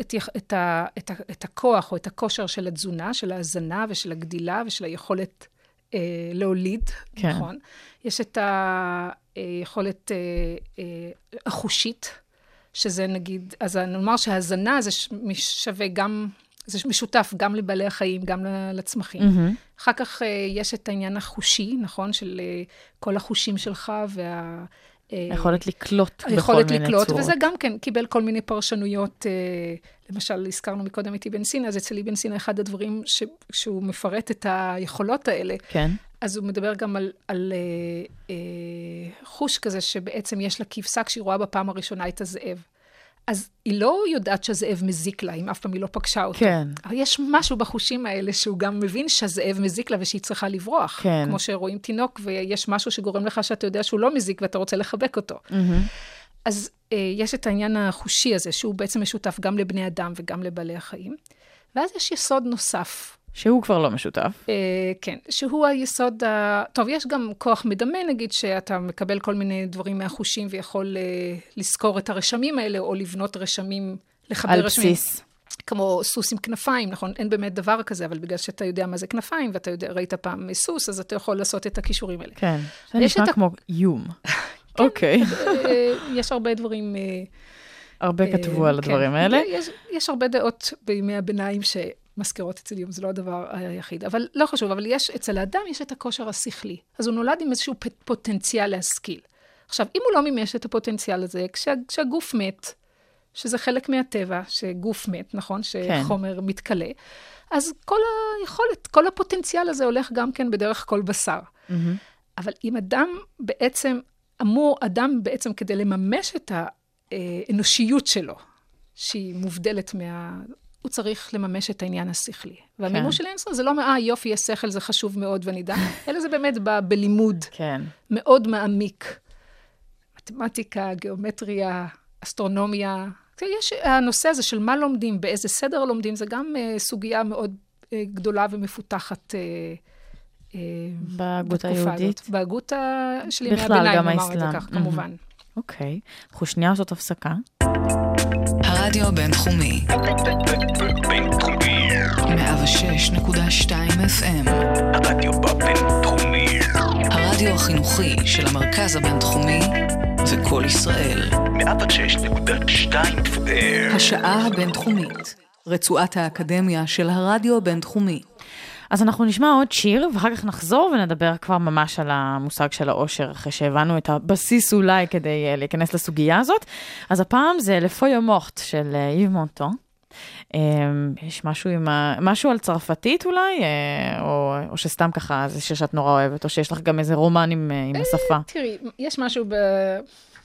את, את, ה, את, ה, את הכוח או את הכושר של התזונה, של ההזנה ושל הגדילה ושל היכולת אה, להוליד, כן. נכון? יש את היכולת אה, אה, החושית, שזה נגיד, אז נאמר שהזנה זה שווה גם, זה משותף גם לבעלי החיים, גם לצמחים. מהמם. אחר כך אה, יש את העניין החושי, נכון? של אה, כל החושים שלך וה... אה, היכולת לקלוט בכל היכולת מיני לקלוט, צורות. וזה גם כן קיבל כל מיני פרשנויות. למשל, הזכרנו מקודם את אבן סינא, אז אצל אבן סינא אחד הדברים ש, שהוא מפרט את היכולות האלה, כן, אז הוא מדבר גם על, על אה, אה, חוש כזה, שבעצם יש לה כבשה כשהיא רואה בפעם הראשונה את הזאב. אז היא לא יודעת שהזאב מזיק לה, אם אף פעם היא לא פגשה אותו. כן. אבל יש משהו בחושים האלה שהוא גם מבין שהזאב מזיק לה ושהיא צריכה לברוח. כן. כמו שרואים תינוק ויש משהו שגורם לך שאתה יודע שהוא לא מזיק ואתה רוצה לחבק אותו. מהמם. אז אה, יש את העניין החושי הזה, שהוא בעצם משותף גם לבני אדם וגם לבעלי החיים. ואז יש יסוד נוסף, שהוא כבר לא משותף. אה, כן, שהוא היסוד ה... טוב, יש גם כוח מדמה, נגיד, שאתה מקבל כל מיני דברים מהחושים ויכול אה, לזכור את הרשמים האלה, או לבנות רשמים, לחבר על רשמים. בסיס. כמו סוס עם כנפיים, נכון? אין באמת דבר כזה, אבל בגלל שאתה יודע מה זה כנפיים, ואתה יודע, ראית פעם סוס, אז אתה יכול לעשות את הכישורים האלה. כן. זה נשמע את כמו איום. אוקיי. אה, יש הרבה דברים... הרבה כתבו על כן. הדברים האלה. יש, הרבה דעות בימי הביניים שמזכירות אצל איום, זה לא הדבר היחיד. אבל לא חשוב, אבל יש, אצל האדם יש את הכושר השכלי. אז הוא נולד עם איזשהו פוטנציאל להשכיל. עכשיו, אם הוא לא מימש את הפוטנציאל הזה, כשה, כשהגוף מת, שזה חלק מהטבע, שגוף מת, נכון? שחומר כן. מתכלה, אז כל היכולת, כל הפוטנציאל הזה הולך גם כן בדרך כל בשר. מהמם. אבל אם אדם בעצם, אמור, אדם בעצם כדי לממש את האנושיות שלו, שהיא מובדלת מה... הוא צריך לממש את העניין השכלי. והמימוש כן. של אינסטר זה לא, אה, יופי, יש שכל, זה חשוב מאוד ואני אדע, (laughs) אלא זה באמת בא בלימוד כן. מאוד מעמיק. מתמטיקה, גיאומטריה, אסטרונומיה. יש הנושא הזה של מה לומדים, באיזה סדר לומדים, זה גם uh, סוגיה מאוד uh, גדולה ומפותחת. Uh, uh, בהגות היהודית. בהגות של ימי הביניים, נאמר את זה. כך. כמובן. אוקיי. אנחנו שנייה לעשות הפסקה. הרדיו הבינתחומי, בינתחומי. 106.2 FM, הרדיו בבינתחומי. הרדיו החינוכי של המרכז הבינתחומי זה קול ישראל. 106.2 FM. השעה הבינתחומית, רצועת האקדמיה של הרדיו הבינתחומי. אז אנחנו נשמע עוד שיר, ואחר כך נחזור ונדבר כבר ממש על המושג של העושר, אחרי שהבנו את הבסיס אולי כדי uh, להיכנס לסוגיה הזאת. אז הפעם זה לפויו מורט של uh, איב מונטו. Um, יש משהו עם ה... משהו על צרפתית אולי, uh, או, או שסתם ככה זה שיר שאת נורא אוהבת, או שיש לך גם איזה רומן עם, עם השפה. תראי, יש משהו ב...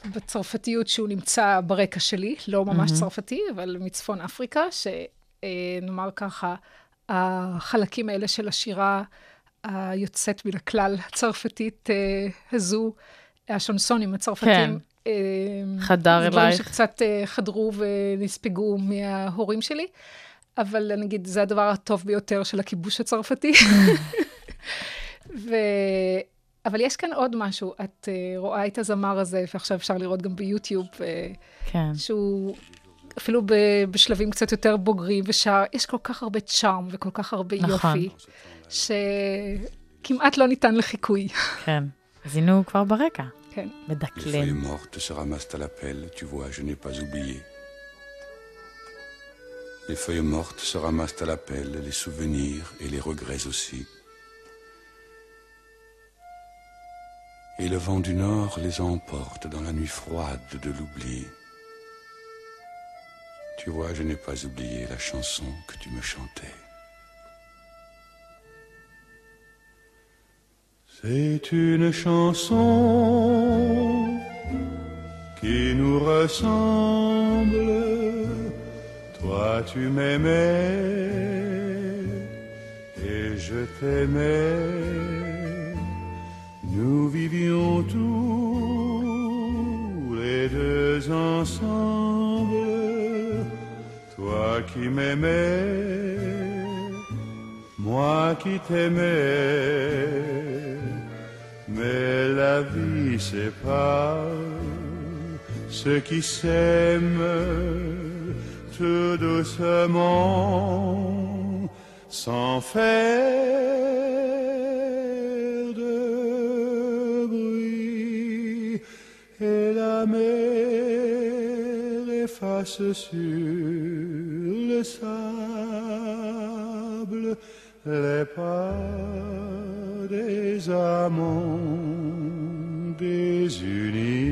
בצרפתיות שהוא נמצא ברקע שלי, לא ממש צרפתי, אבל מצפון אפריקה, שנאמר ככה, החלקים האלה של השירה היוצאת מן הכלל הצרפתית אה, הזו, השונסונים הצרפתים, כן. אה, חדר זה דברים אלייך. שקצת אה, חדרו ונספגו מההורים שלי, אבל נגיד, זה הדבר הטוב ביותר של הכיבוש הצרפתי. ו... אבל יש כאן עוד משהו, את uh, רואה את הזמר הזה, ועכשיו אפשר לראות גם ביוטיוב, uh, כן. שהוא אפילו ב, בשלבים קצת יותר בוגרים ושר, יש כל כך הרבה צ'ארם וכל כך הרבה נכון. יופי, שכמעט לא ניתן לחיקוי. כן. אז הנה הוא כבר ברקע, כן. Les מדקלם. feuilles mortes se ramassent à la pelle, tu vois, je n'ai pas oublié. Les feuilles mortes se ramassent à la pelle, les souvenirs et les regrets aussi. Et le vent du nord les emporte dans la nuit froide de l'oubli. Tu vois, je n'ai pas oublié la chanson que tu me chantais. C'est une chanson qui nous ressemble. Toi, tu m'aimais et je t'aimais. Nous vivions tous les deux ensemble. Toi qui m'aimais, moi qui t'aimais. Mais la vie sépare ceux qui s'aiment tout doucement, sans faire de bruit, et la mer efface sur le sable les pas des amants désunis.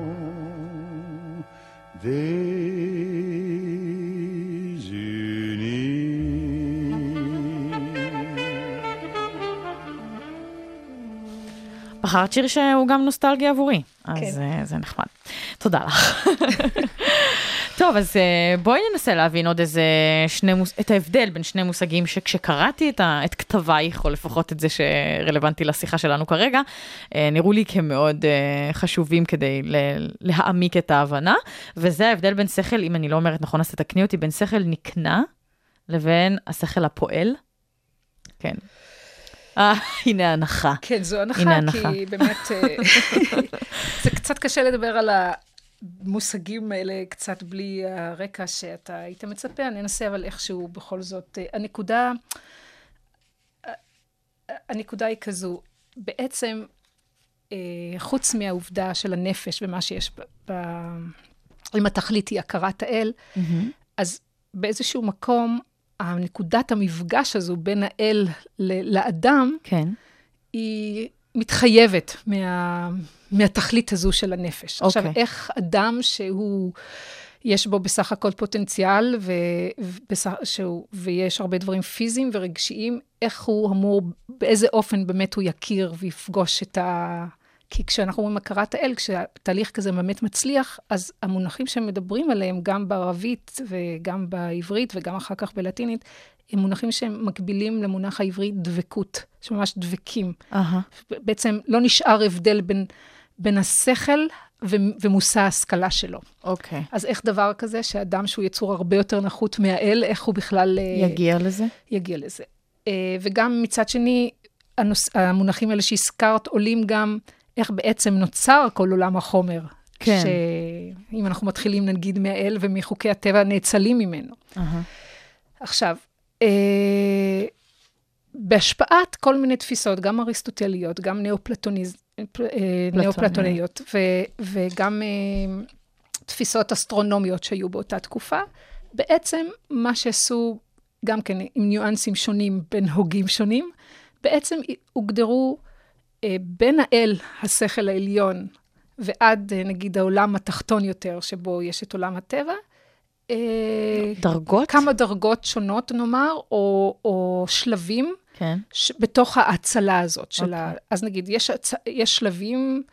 בחרת שיר שהוא גם נוסטלגי עבורי, אז כן. אה, זה נחמד. תודה לך. (laughs) טוב, אז אה, בואי ננסה להבין עוד איזה שני מוס... את ההבדל בין שני מושגים שכשקראתי את, ה... את כתבייך, או לפחות את זה שרלוונטי לשיחה שלנו כרגע, אה, נראו לי כמאוד אה, חשובים כדי. להעמיק את ההבנה, וזה ההבדל בין שכל, אם אני לא אומרת נכון, אז תתקני אותי, בין שכל נקנה לבין השכל הפועל. כן. אה, (laughs) הנה הנחה. כן, זו הנחה, הנה הנחה. כי באמת, (laughs) זה קצת קשה לדבר על המושגים האלה קצת בלי הרקע שאתה היית מצפה, אני אנסה אבל איכשהו בכל זאת. הנקודה, הנקודה היא כזו, בעצם, אה, חוץ מהעובדה של הנפש ומה שיש ב... ב אם התכלית היא הכרת האל, אז באיזשהו מקום, הנקודת המפגש הזו בין האל ל- לאדם, כן. היא מתחייבת מה, מהתכלית הזו של הנפש. Okay. עכשיו, אוקיי. איך אדם שהוא, יש בו בסך הכל פוטנציאל, ו, ובסך, שהוא, ויש הרבה דברים פיזיים ורגשיים, איך הוא אמור, באיזה אופן באמת הוא יכיר ויפגוש את ה... כי כשאנחנו אומרים הכרת האל, כשתהליך כזה באמת מצליח, אז המונחים שהם מדברים עליהם, גם בערבית וגם בעברית וגם אחר כך בלטינית, הם מונחים שהם מקבילים למונח העברי דבקות, שממש דבקים. אהה. בעצם לא נשאר הבדל בין, בין השכל ו, ומושא ההשכלה שלו. אוקיי. אז איך דבר כזה, שאדם שהוא יצור הרבה יותר נחות מהאל, איך הוא בכלל... אה, יגיע לזה? יגיע לזה. אה, וגם מצד שני, הנוס, המונחים האלה שהזכרת עולים גם איך בעצם נוצר כל עולם החומר. כן. שאם אנחנו מתחילים נגיד מהאל ומחוקי הטבע נאצלים ממנו. אהה. עכשיו, אה, בהשפעת כל מיני תפיסות, גם אריסטוטליות, גם נאופלטוניז, אה, נאופלטוניות, ו, וגם אה, תפיסות אסטרונומיות שהיו באותה תקופה, בעצם מה שעשו, גם כן עם ניואנסים שונים בין הוגים שונים, בעצם הוגדרו אה, בין האל, השכל העליון, ועד נגיד העולם התחתון יותר, שבו יש את עולם הטבע, דרגות? כמה דרגות שונות, נאמר, או, או שלבים כן. ש... בתוך ההאצלה הזאת של ה... אוקיי. אז נגיד, יש, הצ... יש שלבים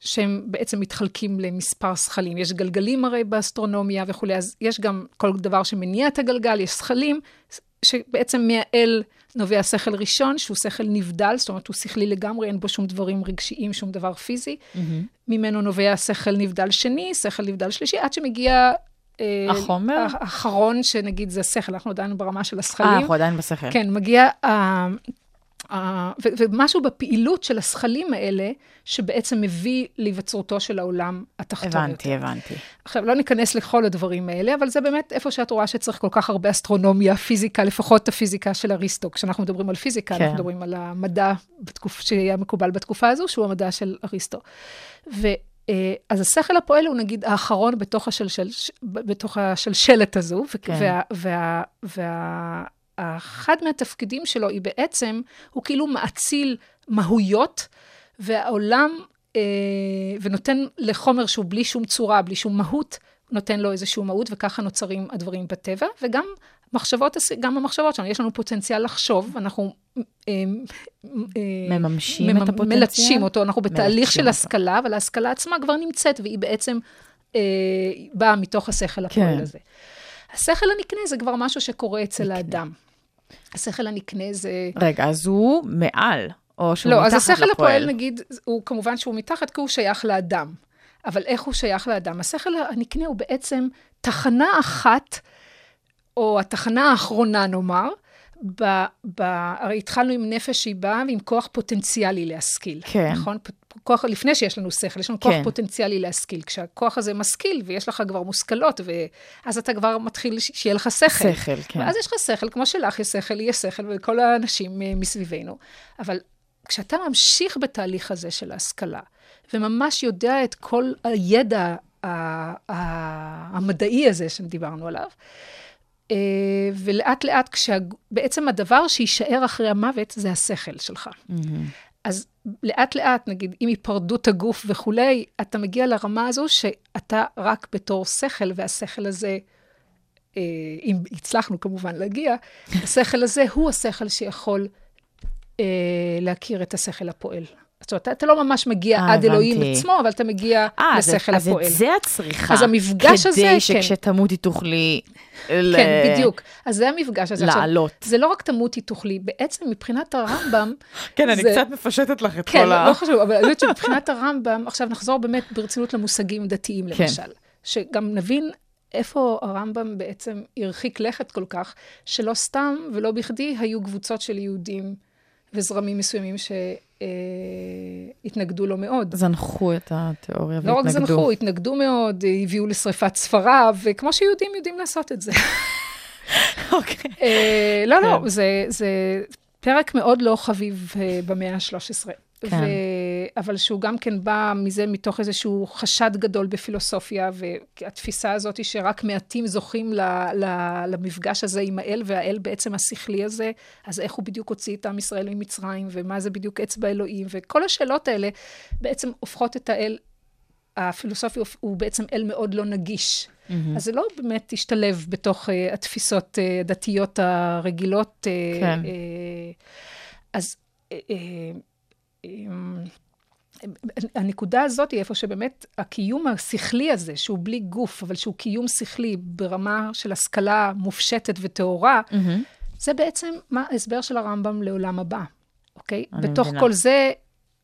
שהם בעצם מתחלקים למספר זכלים. יש גלגלים הרי באסטרונומיה וכולי, אז יש גם כל דבר שמניע את הגלגל, יש זכלים, שבעצם מהאל נובע שכל ראשון, שהוא שכל נבדל, זאת אומרת, הוא שכלי לגמרי, אין בו שום דברים רגשיים, שום דבר פיזי. ממנו נובע שכל נבדל שני, שכל נבדל שלישי, עד שמגיע... אה, החומר? האחרון, שנגיד זה השכל, אנחנו עדיין ברמה של אה, השכלים. אנחנו עדיין בשכל. כן, מגיע, ה- ו- ומשהו בפעילות של השכלים האלה, שבעצם מביא להיווצרותו של העולם התחתון הבנתי, יותר. הבנתי. עכשיו, לא ניכנס לכל הדברים האלה, אבל זה באמת איפה שאת רואה שצריך כל כך הרבה אסטרונומיה, פיזיקה, לפחות הפיזיקה של אריסטו. כשאנחנו מדברים על פיזיקה, כן. אנחנו מדברים על המדע בתקופ... שהיה מקובל בתקופה הזו, שהוא המדע של אריסטו. ו... אה, אז השכל הפועל הוא נגיד האחרון בתוך, השלשל, בתוך השלשלת הזו, כן. וה, וה, וה, אחד מהתפקידים שלו היא בעצם, הוא כאילו מאציל מהויות, והעולם, אה, ונותן לחומר שהוא בלי שום צורה, בלי שום מהות, נותן לו איזושהי מהות, וככה נוצרים הדברים בטבע, וגם מחשבות, גם המחשבות שלנו, יש לנו פוטנציאל לחשוב, אנחנו... אה, אה, מממשים את הפוטנציאל? מלטשים אותו, אנחנו בתהליך של אותו. השכלה, אבל ההשכלה עצמה כבר נמצאת, והיא בעצם אה, באה מתוך השכל הפועל כן. הזה. השכל הנקנה זה כבר משהו שקורה אצל האדם. השכל הנקנה זה... רגע, אז הוא מעל, או שהוא לא, מתחת אז השכל הפועל, לפועל. נגיד, הוא כמובן שהוא מתחת, כי הוא שייך לאדם. אבל איך הוא שייך לאדם? השכל הנקנה הוא בעצם תחנה אחת, או התחנה האחרונה, נאמר, ב, ב, הרי התחלנו עם נפש שהיא באה ועם כוח פוטנציאלי להשכיל. כן. נכון? כוח, לפני שיש לנו שכל, יש לנו כוח כן. פוטנציאלי להשכיל. כשהכוח הזה משכיל, ויש לך כבר מושכלות, ואז אתה כבר מתחיל שיהיה לך שכל. שכל, כן. ואז יש לך שכל, כמו שלך יש שכל, יש שכל, ולכל האנשים אה, מסביבנו. אבל כשאתה ממשיך בתהליך הזה של ההשכלה, וממש יודע את כל הידע המדעי הזה שדיברנו עליו, ולאט לאט, כשה... בעצם הדבר שיישאר אחרי המוות זה השכל שלך. אז לאט לאט, נגיד, עם היפרדות הגוף וכולי, אתה מגיע לרמה הזו שאתה רק בתור שכל, והשכל הזה, אה, אם הצלחנו כמובן להגיע, השכל הזה הוא השכל שיכול אה, להכיר את השכל הפועל. זאת אומרת, אתה לא ממש מגיע אה, עד אלוהים הבנתי. עצמו, אבל אתה מגיע אה, אז- לשכל אז הפועל. את זה את צריכה. אז המפגש הזה, כדי כן. שכשתמותי תוכלי... ל- כן, בדיוק. אז זה המפגש הזה. עכשיו, לעלות. זה לא רק תמותי תוכלי, בעצם מבחינת הרמב"ם, (laughs) כן, אני זה- קצת מפשטת לך את כן, כל ה... לא חשוב, אבל אני יודעת שמבחינת הרמב"ם, עכשיו נחזור באמת ברצינות למושגים דתיים, כן. למשל. שגם נבין איפה הרמב"ם בעצם הרחיק לכת כל כך, שלא סתם ולא בכדי היו קבוצות של יהודים וזרמים מסוימים שהתנגדו לו מאוד. זנחו את התיאוריה לא רק והתנגדו. זנחו, התנגדו מאוד, הביאו לשריפת ספריו, וכמו שיהודים יודעים לעשות את זה. (laughs) אוקיי. אה, לא, לא, כן. זה, זה פרק מאוד לא חביב אה, במאה ה-13. כן. אבל שהוא גם כן בא מזה מתוך איזשהו חשד גדול בפילוסופיה, והתפיסה הזאת היא שרק מעטים זוכים ל... ל... למפגש הזה עם האל, והאל בעצם השכלי הזה, אז איך הוא בדיוק הוציא את עם ישראל ממצרים, ומה זה בדיוק אצבע אלוהים, וכל השאלות האלה בעצם הופכות את האל, הפילוסופי הוא בעצם אל מאוד לא נגיש. מהמם. אז זה לא באמת השתלב בתוך uh, התפיסות uh, הדתיות הרגילות. Uh, כן. Uh, אז uh, uh, um, הנקודה הזאת היא איפה שבאמת הקיום השכלי הזה, שהוא בלי גוף, אבל שהוא קיום שכלי ברמה של השכלה מופשטת וטהורה, מהמם. זה בעצם מה ההסבר של הרמב"ם לעולם הבא, אוקיי? בתוך מבינה. כל זה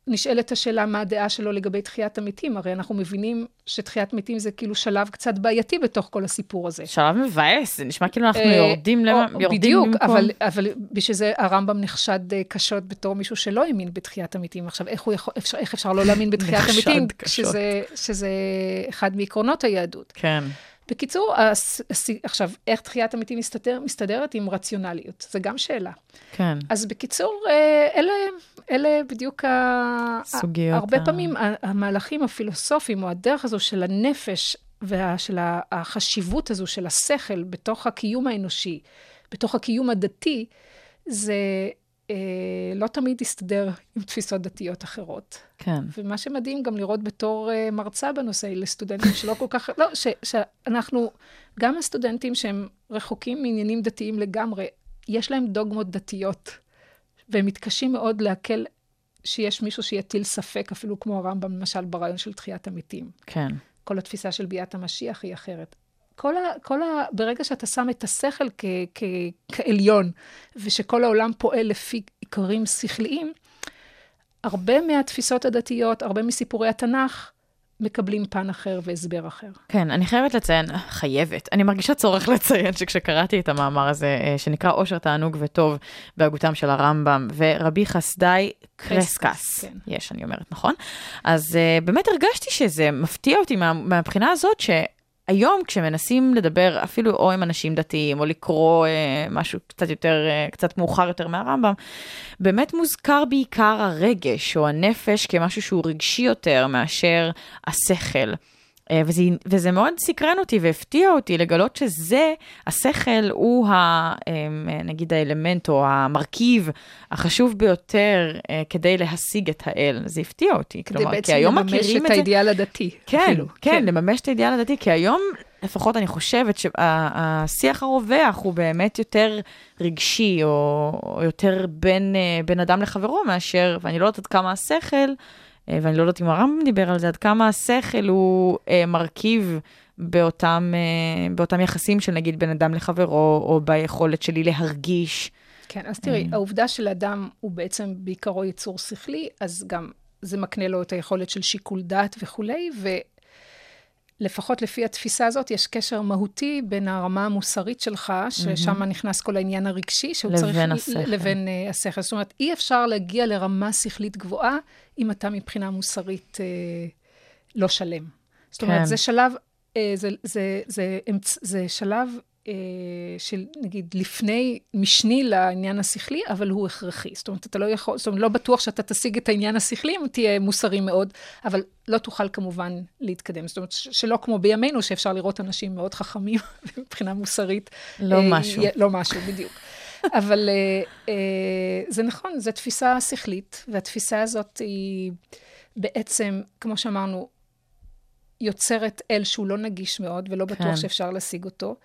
נשאלת השאלה מה הדעה שלו לגבי תחיית המתים. הרי אנחנו מבינים שתחיית מתים זה כאילו שלב קצת בעייתי בתוך כל הסיפור הזה. שלב מבאס, זה נשמע כאילו אנחנו אה, יורדים או- למ- יורדים בדיוק. אבל, אבל בשביל זה הרמב"ם נחשד אה, קשות בתור מישהו שלא האמין בתחיית המתים. עכשיו, איך, יכול, אפשר, איך אפשר לא להאמין בתחיית המתים. שזה, שזה אחד מעקרונות היהדות. כן. בקיצור, הס, הס, עכשיו, איך תחיית המתים מסתדר, מסתדרת עם רציונליות? זו גם שאלה. כן. אז בקיצור, אה, אלה, אלה בדיוק ה... סוגיות הרבה ה- פעמים המהלכים הפילוסופיים, או הדרך הזו של הנפש, ושל החשיבות הזו של השכל בתוך הקיום האנושי, בתוך הקיום הדתי, זה אה, לא תמיד יסתדר עם תפיסות דתיות אחרות. כן. ומה שמדהים גם לראות בתור uh, מרצה בנושא לסטודנטים שלא כל כך, לא, ש, שאנחנו, גם הסטודנטים שהם רחוקים מעניינים דתיים לגמרי, יש להם דוגמות דתיות, והם מתקשים מאוד לעכל שיש מישהו שיטיל ספק, אפילו כמו הרמב"ם, למשל, ברעיון של תחיית המתים. כן. כל התפיסה של ביאת המשיח היא אחרת. כל ה, כל ה, ברגע שאתה שם את השכל כ, כ, כעליון, ושכל העולם פועל לפי עיקרים שכליים, הרבה מהתפיסות הדתיות, הרבה מסיפורי התנ"ך, מקבלים פן אחר והסבר אחר. כן, אני חייבת לציין, חייבת, אני מרגישה צורך לציין שכשקראתי את המאמר הזה, אה, שנקרא עושר, תענוג וטוב, בהגותם של הרמב"ם, ורבי חסדאי קרסקס, כן. יש, אני אומרת, נכון? אז uh, באמת הרגשתי שזה מפתיע אותי מה, מהבחינה הזאת, ש... היום כשמנסים לדבר אפילו או עם אנשים דתיים או לקרוא אה, משהו קצת יותר, אה, קצת מאוחר יותר מהרמב"ם, באמת מוזכר בעיקר הרגש או הנפש כמשהו שהוא רגשי יותר מאשר השכל. אה, וזה, וזה מאוד סקרן אותי והפתיע אותי לגלות שזה, השכל הוא ה, אה, נגיד האלמנט או המרכיב החשוב ביותר אה, כדי להשיג את האל. זה הפתיע אותי. כדי כלומר, כי בעצם היום לממש מכירים את את זה. האידיאל הדתי. כן, אפילו. כן, לממש את האידיאל הדתי, כי היום, לפחות אני חושבת שהשיח הרווח הוא באמת יותר רגשי, או, או יותר בין, בין אדם לחברו מאשר, ואני לא יודעת עד כמה השכל, ואני לא יודעת אם הרמב"ם דיבר על זה, עד כמה השכל הוא אה, מרכיב באותם, אה, באותם יחסים של נגיד בין אדם לחברו, או ביכולת שלי להרגיש. כן, אז תראי, אה. העובדה שלאדם הוא בעצם בעיקרו יצור שכלי, אז גם זה מקנה לו את היכולת של שיקול דעת וכולי, ולפחות לפי התפיסה הזאת, יש קשר מהותי בין הרמה המוסרית שלך, ששם נכנס כל העניין הרגשי, שהוא לבין צריך... השכל. לבין uh, השכל. זאת אומרת, אי אפשר להגיע לרמה שכלית גבוהה, אם אתה מבחינה מוסרית uh, לא שלם. זאת אומרת, כן. זה שלב, uh, זה, זה, זה, אמצ- זה שלב של נגיד לפני, משני לעניין השכלי, אבל הוא הכרחי. זאת אומרת, אתה לא יכול, זאת אומרת, לא בטוח שאתה תשיג את העניין השכלי אם תהיה מוסרי מאוד, אבל לא תוכל כמובן להתקדם. זאת אומרת, שלא כמו בימינו, שאפשר לראות אנשים מאוד חכמים (laughs) מבחינה מוסרית. לא אה, משהו. י- לא משהו, בדיוק. (laughs) אבל אה, אה, זה נכון, זו תפיסה שכלית, והתפיסה הזאת היא בעצם, כמו שאמרנו, יוצרת אל שהוא לא נגיש מאוד, ולא בטוח כן. שאפשר להשיג אותו.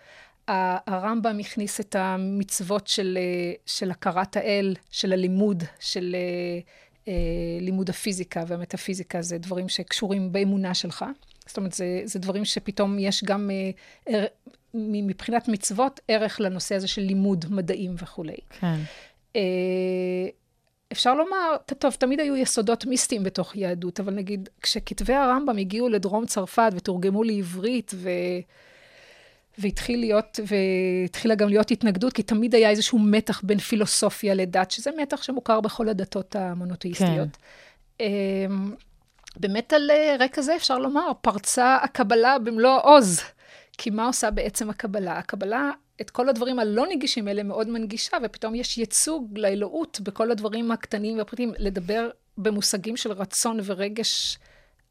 הרמב"ם הכניס את המצוות של, אה, של הכרת האל, של הלימוד, של אה, אה, לימוד הפיזיקה והמטאפיזיקה, זה דברים שקשורים באמונה שלך. זאת אומרת, זה, זה דברים שפתאום יש גם, ער, מבחינת מצוות, ערך לנושא הזה של לימוד מדעים וכולי. כן. אפשר לומר, טוב, תמיד היו יסודות מיסטיים בתוך יהדות, אבל נגיד, כשכתבי הרמב"ם הגיעו לדרום צרפת ותורגמו לעברית, ו... והתחיל להיות, והתחילה גם להיות התנגדות, כי תמיד היה איזשהו מתח בין פילוסופיה לדת, שזה מתח שמוכר בכל הדתות המונותאיסטיות. כן. באמת על אה, רקע זה אפשר לומר, פרצה הקבלה במלוא העוז. כי מה עושה בעצם הקבלה? הקבלה, את כל הדברים הלא נגישים האלה מאוד מנגישה, ופתאום יש ייצוג לאלוהות בכל הדברים הקטנים והפרטיים. לדבר במושגים של רצון ורגש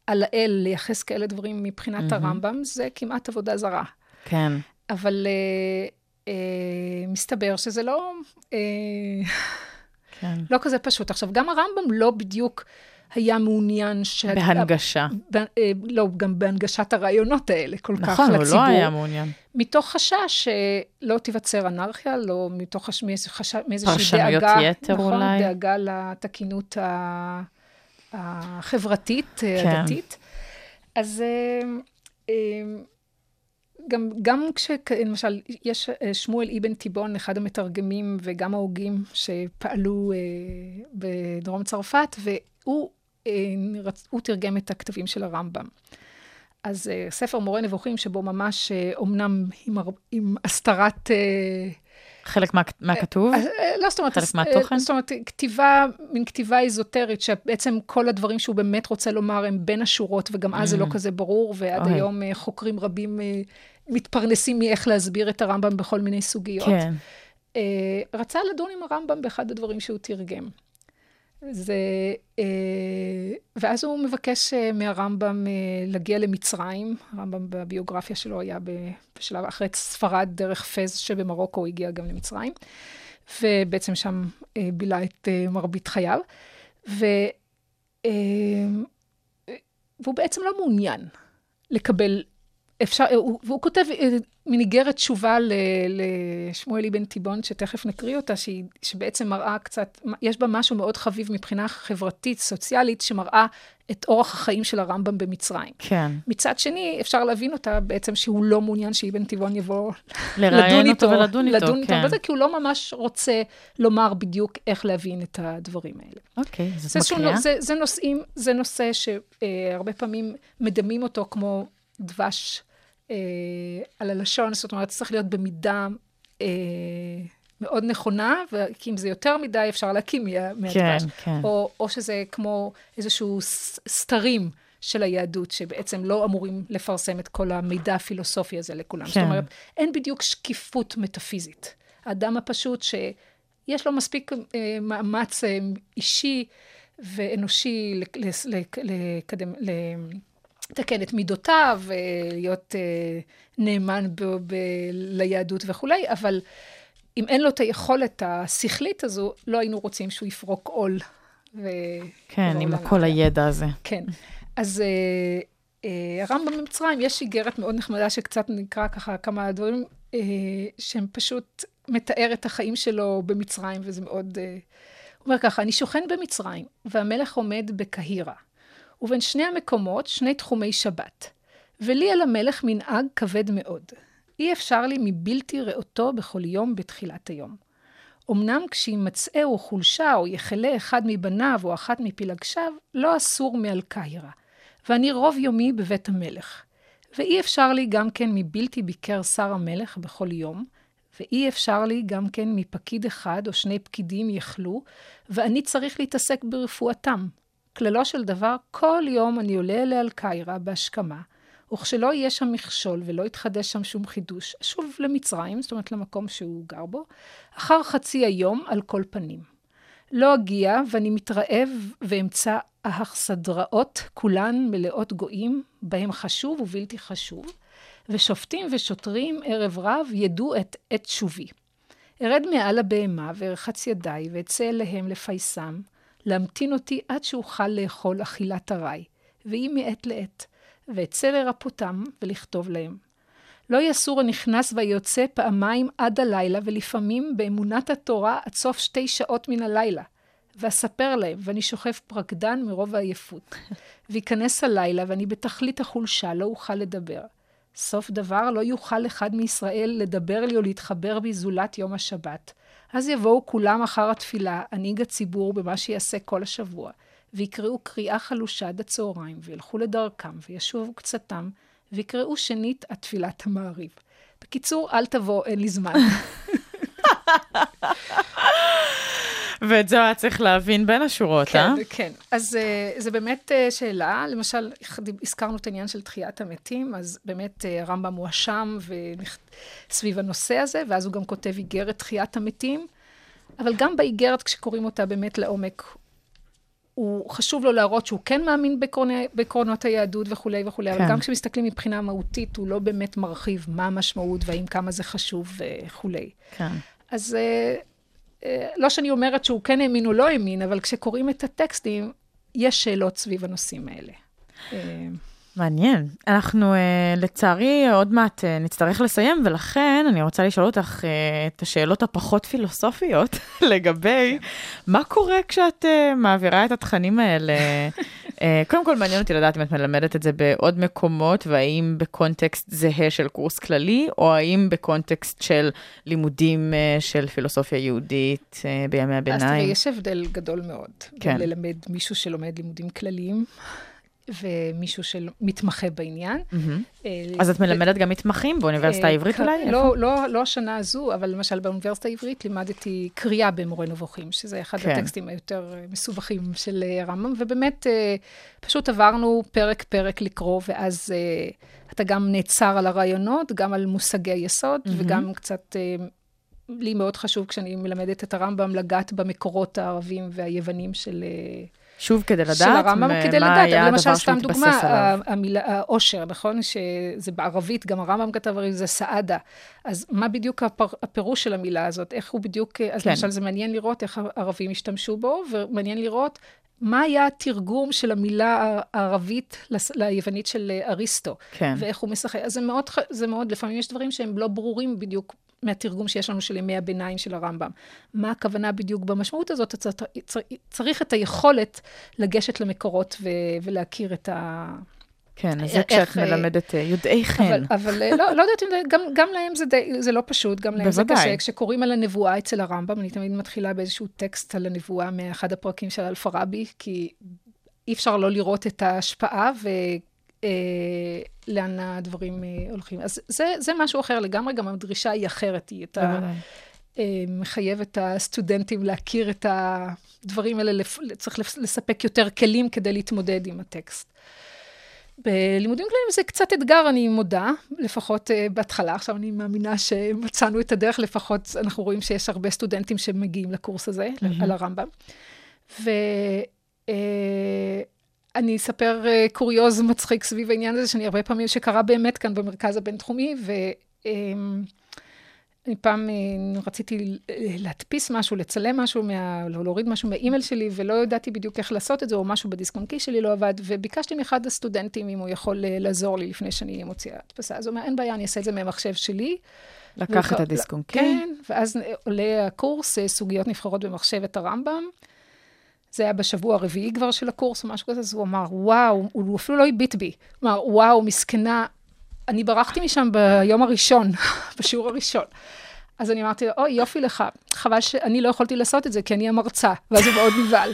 על האל, לייחס כאלה דברים מבחינת מהמם. הרמב"ם, זה כמעט עבודה זרה. כן. אבל אה, אה, מסתבר שזה לא, אה, כן. לא כזה פשוט. עכשיו, גם הרמב"ם לא בדיוק היה מעוניין ש... בהנגשה. ב, אה, לא, גם בהנגשת הרעיונות האלה כל כך נכון, הוא לציבור. לא היה מעוניין. מתוך חשש שלא תיווצר אנרכיה, לא מתוך חש... מאיז- חש... מאיזושהי פרשנויות דאגה, יתר נכון, אולי. דאגה לתקינות ה... החברתית, כן. הדתית. אז אה, אה, גם, גם כשלמשל, יש אה, שמואל אבן תיבון, אחד המתרגמים וגם ההוגים שפעלו אה, בדרום צרפת, והוא אה, רצ- הוא תרגם את הכתבים של הרמב"ם. אז אה, ספר מורה נבוכים, שבו ממש, אה, אומנם עם, הר- עם הסתרת... אה, חלק מה, מהכתוב? אה, אה, לא, זאת אומרת, חלק אז, מהתוכן? אה, זאת אומרת, כתיבה, מין כתיבה איזוטרית, שבעצם כל הדברים שהוא באמת רוצה לומר הם בין השורות, וגם אז זה לא Mm. כזה ברור, ועד אוי. היום אה, חוקרים רבים אה, מתפרנסים מאיך להסביר את הרמב"ם בכל מיני סוגיות. כן. אה, רצה לדון עם הרמב"ם באחד הדברים שהוא תרגם. זה, אה, ואז הוא מבקש אה, מהרמב"ם אה, להגיע למצרים. הרמב"ם בביוגרפיה שלו היה בשלב אחרי ספרד, דרך פז שבמרוקו, הוא הגיע גם למצרים. ובעצם שם אה, בילה את אה, מרבית חייו. ו, אה, והוא בעצם לא מעוניין לקבל אפשר, הוא, והוא כותב אה, מין איגרת תשובה לשמואל אבן תיבון, שתכף נקריא אותה, שהיא, שבעצם מראה קצת, יש בה משהו מאוד חביב מבחינה חברתית, סוציאלית, שמראה את אורח החיים של הרמב"ם במצרים. כן. מצד שני, אפשר להבין אותה בעצם שהוא לא מעוניין שאבן תיבון יבוא לדון איתו, ולדון איתו, לדון איתו כן. בזה, כי הוא לא ממש רוצה לומר בדיוק איך להבין את הדברים האלה. אוקיי, זאת מקריאה? זה, זה נושאים, זה נושא שהרבה פעמים מדמים אותו כמו דבש אה, על הלשון, זאת אומרת, צריך להיות במידה אה, מאוד נכונה, כי אם זה יותר מדי, אפשר להקים מה- מהדבש. כן, כן. או, או שזה כמו איזשהו סתרים של היהדות, שבעצם לא אמורים לפרסם את כל המידע הפילוסופי הזה לכולם. כן. זאת אומרת, אין בדיוק שקיפות מטאפיזית. האדם הפשוט שיש לו מספיק אה, מאמץ אה, אישי ואנושי לק- לס- לק- לקדם, ל- לתקן את מידותיו, אה, להיות אה, נאמן ב, ב, ליהדות וכולי, אבל אם אין לו את היכולת השכלית הזו, לא היינו רוצים שהוא יפרוק עול. ו... כן, עם. כל הידע הזה. כן. אז אה, אה, הרמב"ם במצרים, יש איגרת מאוד נחמדה שקצת נקרא ככה כמה דברים, אה, שהם פשוט מתאר את החיים שלו במצרים, וזה מאוד... אה, הוא אומר ככה, אני שוכן במצרים, והמלך עומד בקהירה. ובין שני המקומות, שני תחומי שבת. ולי על המלך מנהג כבד מאוד. אי אפשר לי מבלתי ראותו בכל יום בתחילת היום. אמנם כשימצאהו חולשה או יחלה אחד מבניו או אחת מפילגשיו, לא אסור מעל קהירה. ואני רוב יומי בבית המלך. ואי אפשר לי גם כן מבלתי ביקר שר המלך בכל יום, ואי אפשר לי גם כן מפקיד אחד או שני פקידים יחלו, ואני צריך להתעסק ברפואתם. כללו של דבר, כל יום אני עולה אליה על קיירה בהשכמה, וכשלא יהיה שם מכשול ולא יתחדש שם שום חידוש, אשוב למצרים, זאת אומרת למקום שהוא גר בו, אחר חצי היום על כל פנים. לא אגיע, ואני מתרעב ואמצא האכסדראות, כולן מלאות גויים, בהם חשוב ובלתי חשוב, ושופטים ושוטרים ערב רב ידעו את עת שובי. ארד מעל הבהמה וארחץ ידיי, ואצא אליהם לפייסם, להמתין אותי עד שאוכל לאכול אכילת ארעי, ואם מעת לעת, ואצא לרפותם ולכתוב להם. לא יסור הנכנס והיוצא פעמיים עד הלילה, ולפעמים באמונת התורה עד סוף שתי שעות מן הלילה. ואספר להם, ואני שוכב פרקדן מרוב העייפות. (laughs) וייכנס הלילה, ואני בתכלית החולשה, לא אוכל לדבר. סוף דבר, לא יוכל אחד מישראל לדבר לי או להתחבר בי זולת יום השבת. אז יבואו כולם אחר התפילה, הנהיג הציבור במה שיעשה כל השבוע, ויקראו קריאה חלושה עד הצהריים, וילכו לדרכם, וישובו קצתם, ויקראו שנית עד תפילת המעריב. בקיצור, אל תבוא, אין לי זמן. (laughs) ואת זה היה צריך להבין בין השורות, כן, אה? כן. אז uh, זה באמת uh, שאלה. למשל, הזכרנו את העניין של תחיית המתים, אז באמת uh, הרמב"ם מואשם. סביב הנושא הזה, ואז הוא גם כותב איגרת תחיית המתים. אבל גם באיגרת, כשקוראים אותה באמת לעומק, הוא חשוב לו להראות שהוא כן מאמין בעקרונות היהדות וכולי וכולי, כן. אבל גם כשמסתכלים מבחינה מהותית, הוא לא באמת מרחיב מה המשמעות והאם כמה זה חשוב וכולי. כן. אז אה, אה, לא שאני אומרת שהוא כן האמין או לא האמין, אבל כשקוראים את הטקסטים, יש שאלות סביב הנושאים האלה. אה, מעניין. אנחנו, uh, לצערי, עוד מעט נצטרך לסיים, ולכן אני רוצה לשאול אותך את השאלות הפחות פילוסופיות (laughs) לגבי מה קורה כשאת מעבירה את התכנים האלה. Uh, קודם כל, מעניין אותי לדעת אם את מלמדת את זה בעוד מקומות, והאם בקונטקסט זהה של קורס כללי, או האם בקונטקסט של לימודים uh, של פילוסופיה יהודית uh, בימי אז תראי, הביניים. יש הבדל גדול מאוד. כן. ללמד מישהו שלומד לימודים כלליים, ומישהו שמתמחה בעניין. אה, אז את מלמדת גם מתמחים באוניברסיטה אה, העברית אולי? לא, לא, לא השנה הזו, אבל למשל באוניברסיטה העברית לימדתי קריאה במורה נבוכים, שזה אחד כן. הטקסטים היותר אה, מסובכים של הרמב"ם, ובאמת פשוט עברנו פרק-פרק לקרוא, ואז אתה גם נעצר על הרעיונות, גם על מושגי יסוד, וגם קצת... לי מאוד חשוב כשאני מלמדת את הרמב"ם לגעת במקורות הערבים והיוונים של, שוב, כדי לדעת של הרמב"ם, כדי היה לדעת, הדבר למשל, סתם דוגמה, המילה, העושר, נכון? שזה בערבית, גם הרמב"ם כתב הרי זה סעדה. אז מה בדיוק הפר, הפירוש של המילה הזאת? איך הוא בדיוק, אז כן. למשל, זה מעניין לראות איך הערבים השתמשו בו, ומעניין לראות מה היה התרגום של המילה הערבית ליוונית של אה, אריסטו, כן. ואיך הוא משחק. אז זה מאוד, זה מאוד, לפעמים יש דברים שהם לא ברורים בדיוק מהתרגום שיש לנו של ימי הביניים של הרמב"ם. מה הכוונה בדיוק במשמעות הזאת? אתה צר- צר- צריך את היכולת לגשת למקורות ו- ולהכיר את ה... כן, אז זה כשאת אה, מלמדת אה, יודעי חן. אבל, אבל אה, לא, לא יודעת אם זה, גם, גם להם זה, די, זה לא פשוט, גם להם זה בוודאי. קשה. כשקוראים על הנבואה אצל הרמב"ם, אני תמיד מתחילה באיזשהו טקסט על הנבואה מאחד הפרקים של אלפרבי, כי אי אפשר לא לראות את ההשפעה ולאן הדברים אה, הולכים. אז זה, זה משהו אחר לגמרי, גם הדרישה היא אחרת, היא את ה... בוודאי. אה, מחייב את הסטודנטים להכיר את הדברים האלה, לפ- צריך לספק יותר כלים כדי להתמודד עם הטקסט. בלימודים כלליים זה קצת אתגר, אני מודה, לפחות uh, בהתחלה. עכשיו אני מאמינה שמצאנו את הדרך, לפחות אנחנו רואים שיש הרבה סטודנטים שמגיעים לקורס הזה, mm-hmm. על הרמב"ם. ואני אספר uh, קוריוז מצחיק סביב העניין הזה, שאני הרבה פעמים, שקרה באמת כאן במרכז הבינתחומי, ו... Um, אני פעם אה, רציתי להדפיס משהו, לצלם משהו, מה, לא להוריד משהו מהאימייל שלי, ולא ידעתי בדיוק איך לעשות את זה, או משהו בדיסק און קי שלי לא עבד, וביקשתי מאחד הסטודנטים אם הוא יכול אה, לעזור לי לפני שאני מוציאה הדפסה. אז הוא אומר, אין בעיה, אני אעשה את זה מהמחשב שלי. לקח את והוא- הדיסק און קי. כן, ואז עולה הקורס, אה, סוגיות נבחרות במחשבת הרמב"ם. זה היה בשבוע הרביעי כבר של הקורס או משהו כזה, אז הוא אמר, וואו, הוא אפילו לא הביט בי. הוא אמר, וואו, מסכנה, אני ברחתי משם ביום הראשון, (laughs) בשיעור הראשון. אז אני אמרתי לו, אוי, יופי לך, חבל שאני לא יכולתי לעשות את זה, כי אני המרצה, ואז הוא מאוד נבהל.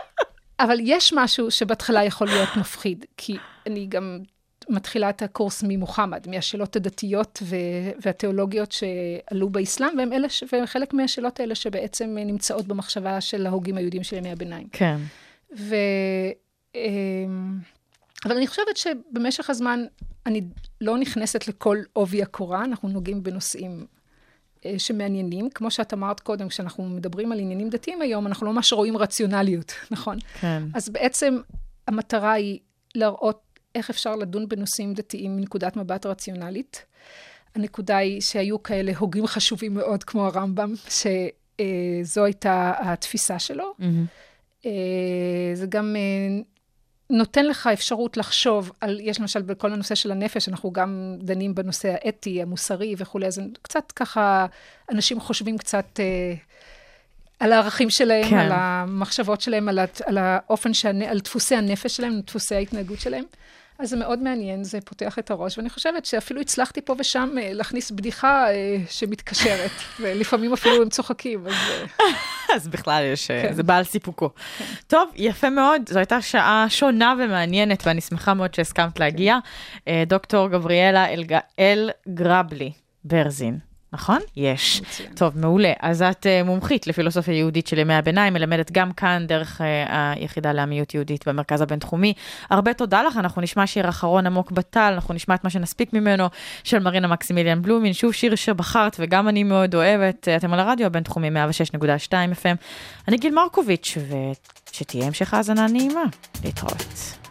(laughs) אבל יש משהו שבהתחלה יכול להיות מפחיד, כי אני גם מתחילה את הקורס ממוחמד, מהשאלות הדתיות ו- והתיאולוגיות שעלו באסלאם, והן אלה, ש- וחלק מהשאלות האלה שבעצם נמצאות במחשבה של ההוגים היהודים של ימי הביניים. כן. ו... אמ, אבל אני חושבת שבמשך הזמן אני לא נכנסת לכל עובי הקורה, אנחנו נוגעים בנושאים אה, שמעניינים. כמו שאת אמרת קודם, כשאנחנו מדברים על עניינים דתיים היום, אנחנו לא ממש רואים רציונליות, (laughs) נכון? כן. אז בעצם המטרה היא להראות איך אפשר לדון בנושאים דתיים מנקודת מבט רציונלית. הנקודה היא שהיו כאלה הוגים חשובים מאוד, כמו הרמב"ם, שזו הייתה התפיסה שלו. מהמם. אה, זה גם אה, נותן לך אפשרות לחשוב על, יש למשל בכל הנושא של הנפש, אנחנו גם דנים בנושא האתי, המוסרי וכולי, אז קצת ככה, אנשים חושבים קצת אה, על הערכים שלהם, כן. על המחשבות שלהם, על, הת- על האופן, שהנ... על דפוסי הנפש שלהם, דפוסי ההתנהגות שלהם. אז זה מאוד מעניין, זה פותח את הראש, ואני חושבת שאפילו הצלחתי פה ושם אה, להכניס בדיחה אה, שמתקשרת, (laughs) ולפעמים אפילו הם צוחקים, אז... אה, (laughs) אז בכלל יש, כן. זה בא על סיפוקו. טוב, יפה מאוד, זו הייתה שעה שונה ומעניינת, ואני שמחה מאוד שהסכמת להגיע. אה, דוקטור גבריאלה אלג- אלגרבלי ברזין. נכון? יש. מצוין. טוב, מעולה. אז את uh, מומחית לפילוסופיה יהודית של ימי הביניים, מלמדת גם כאן דרך uh, היחידה לעמיות יהודית במרכז הבינתחומי. הרבה תודה לך, אנחנו נשמע שיר אחרון עמוק בטל, אנחנו נשמע את מה שנספיק ממנו, של מרינה מקסימיליאן בלומין, שוב שיר שבחרת וגם אני מאוד אוהבת. אתם על הרדיו הבינתחומי 106.2 FM. אני גיל מרקוביץ', ושתהיה המשך האזנה נעימה. להתראות.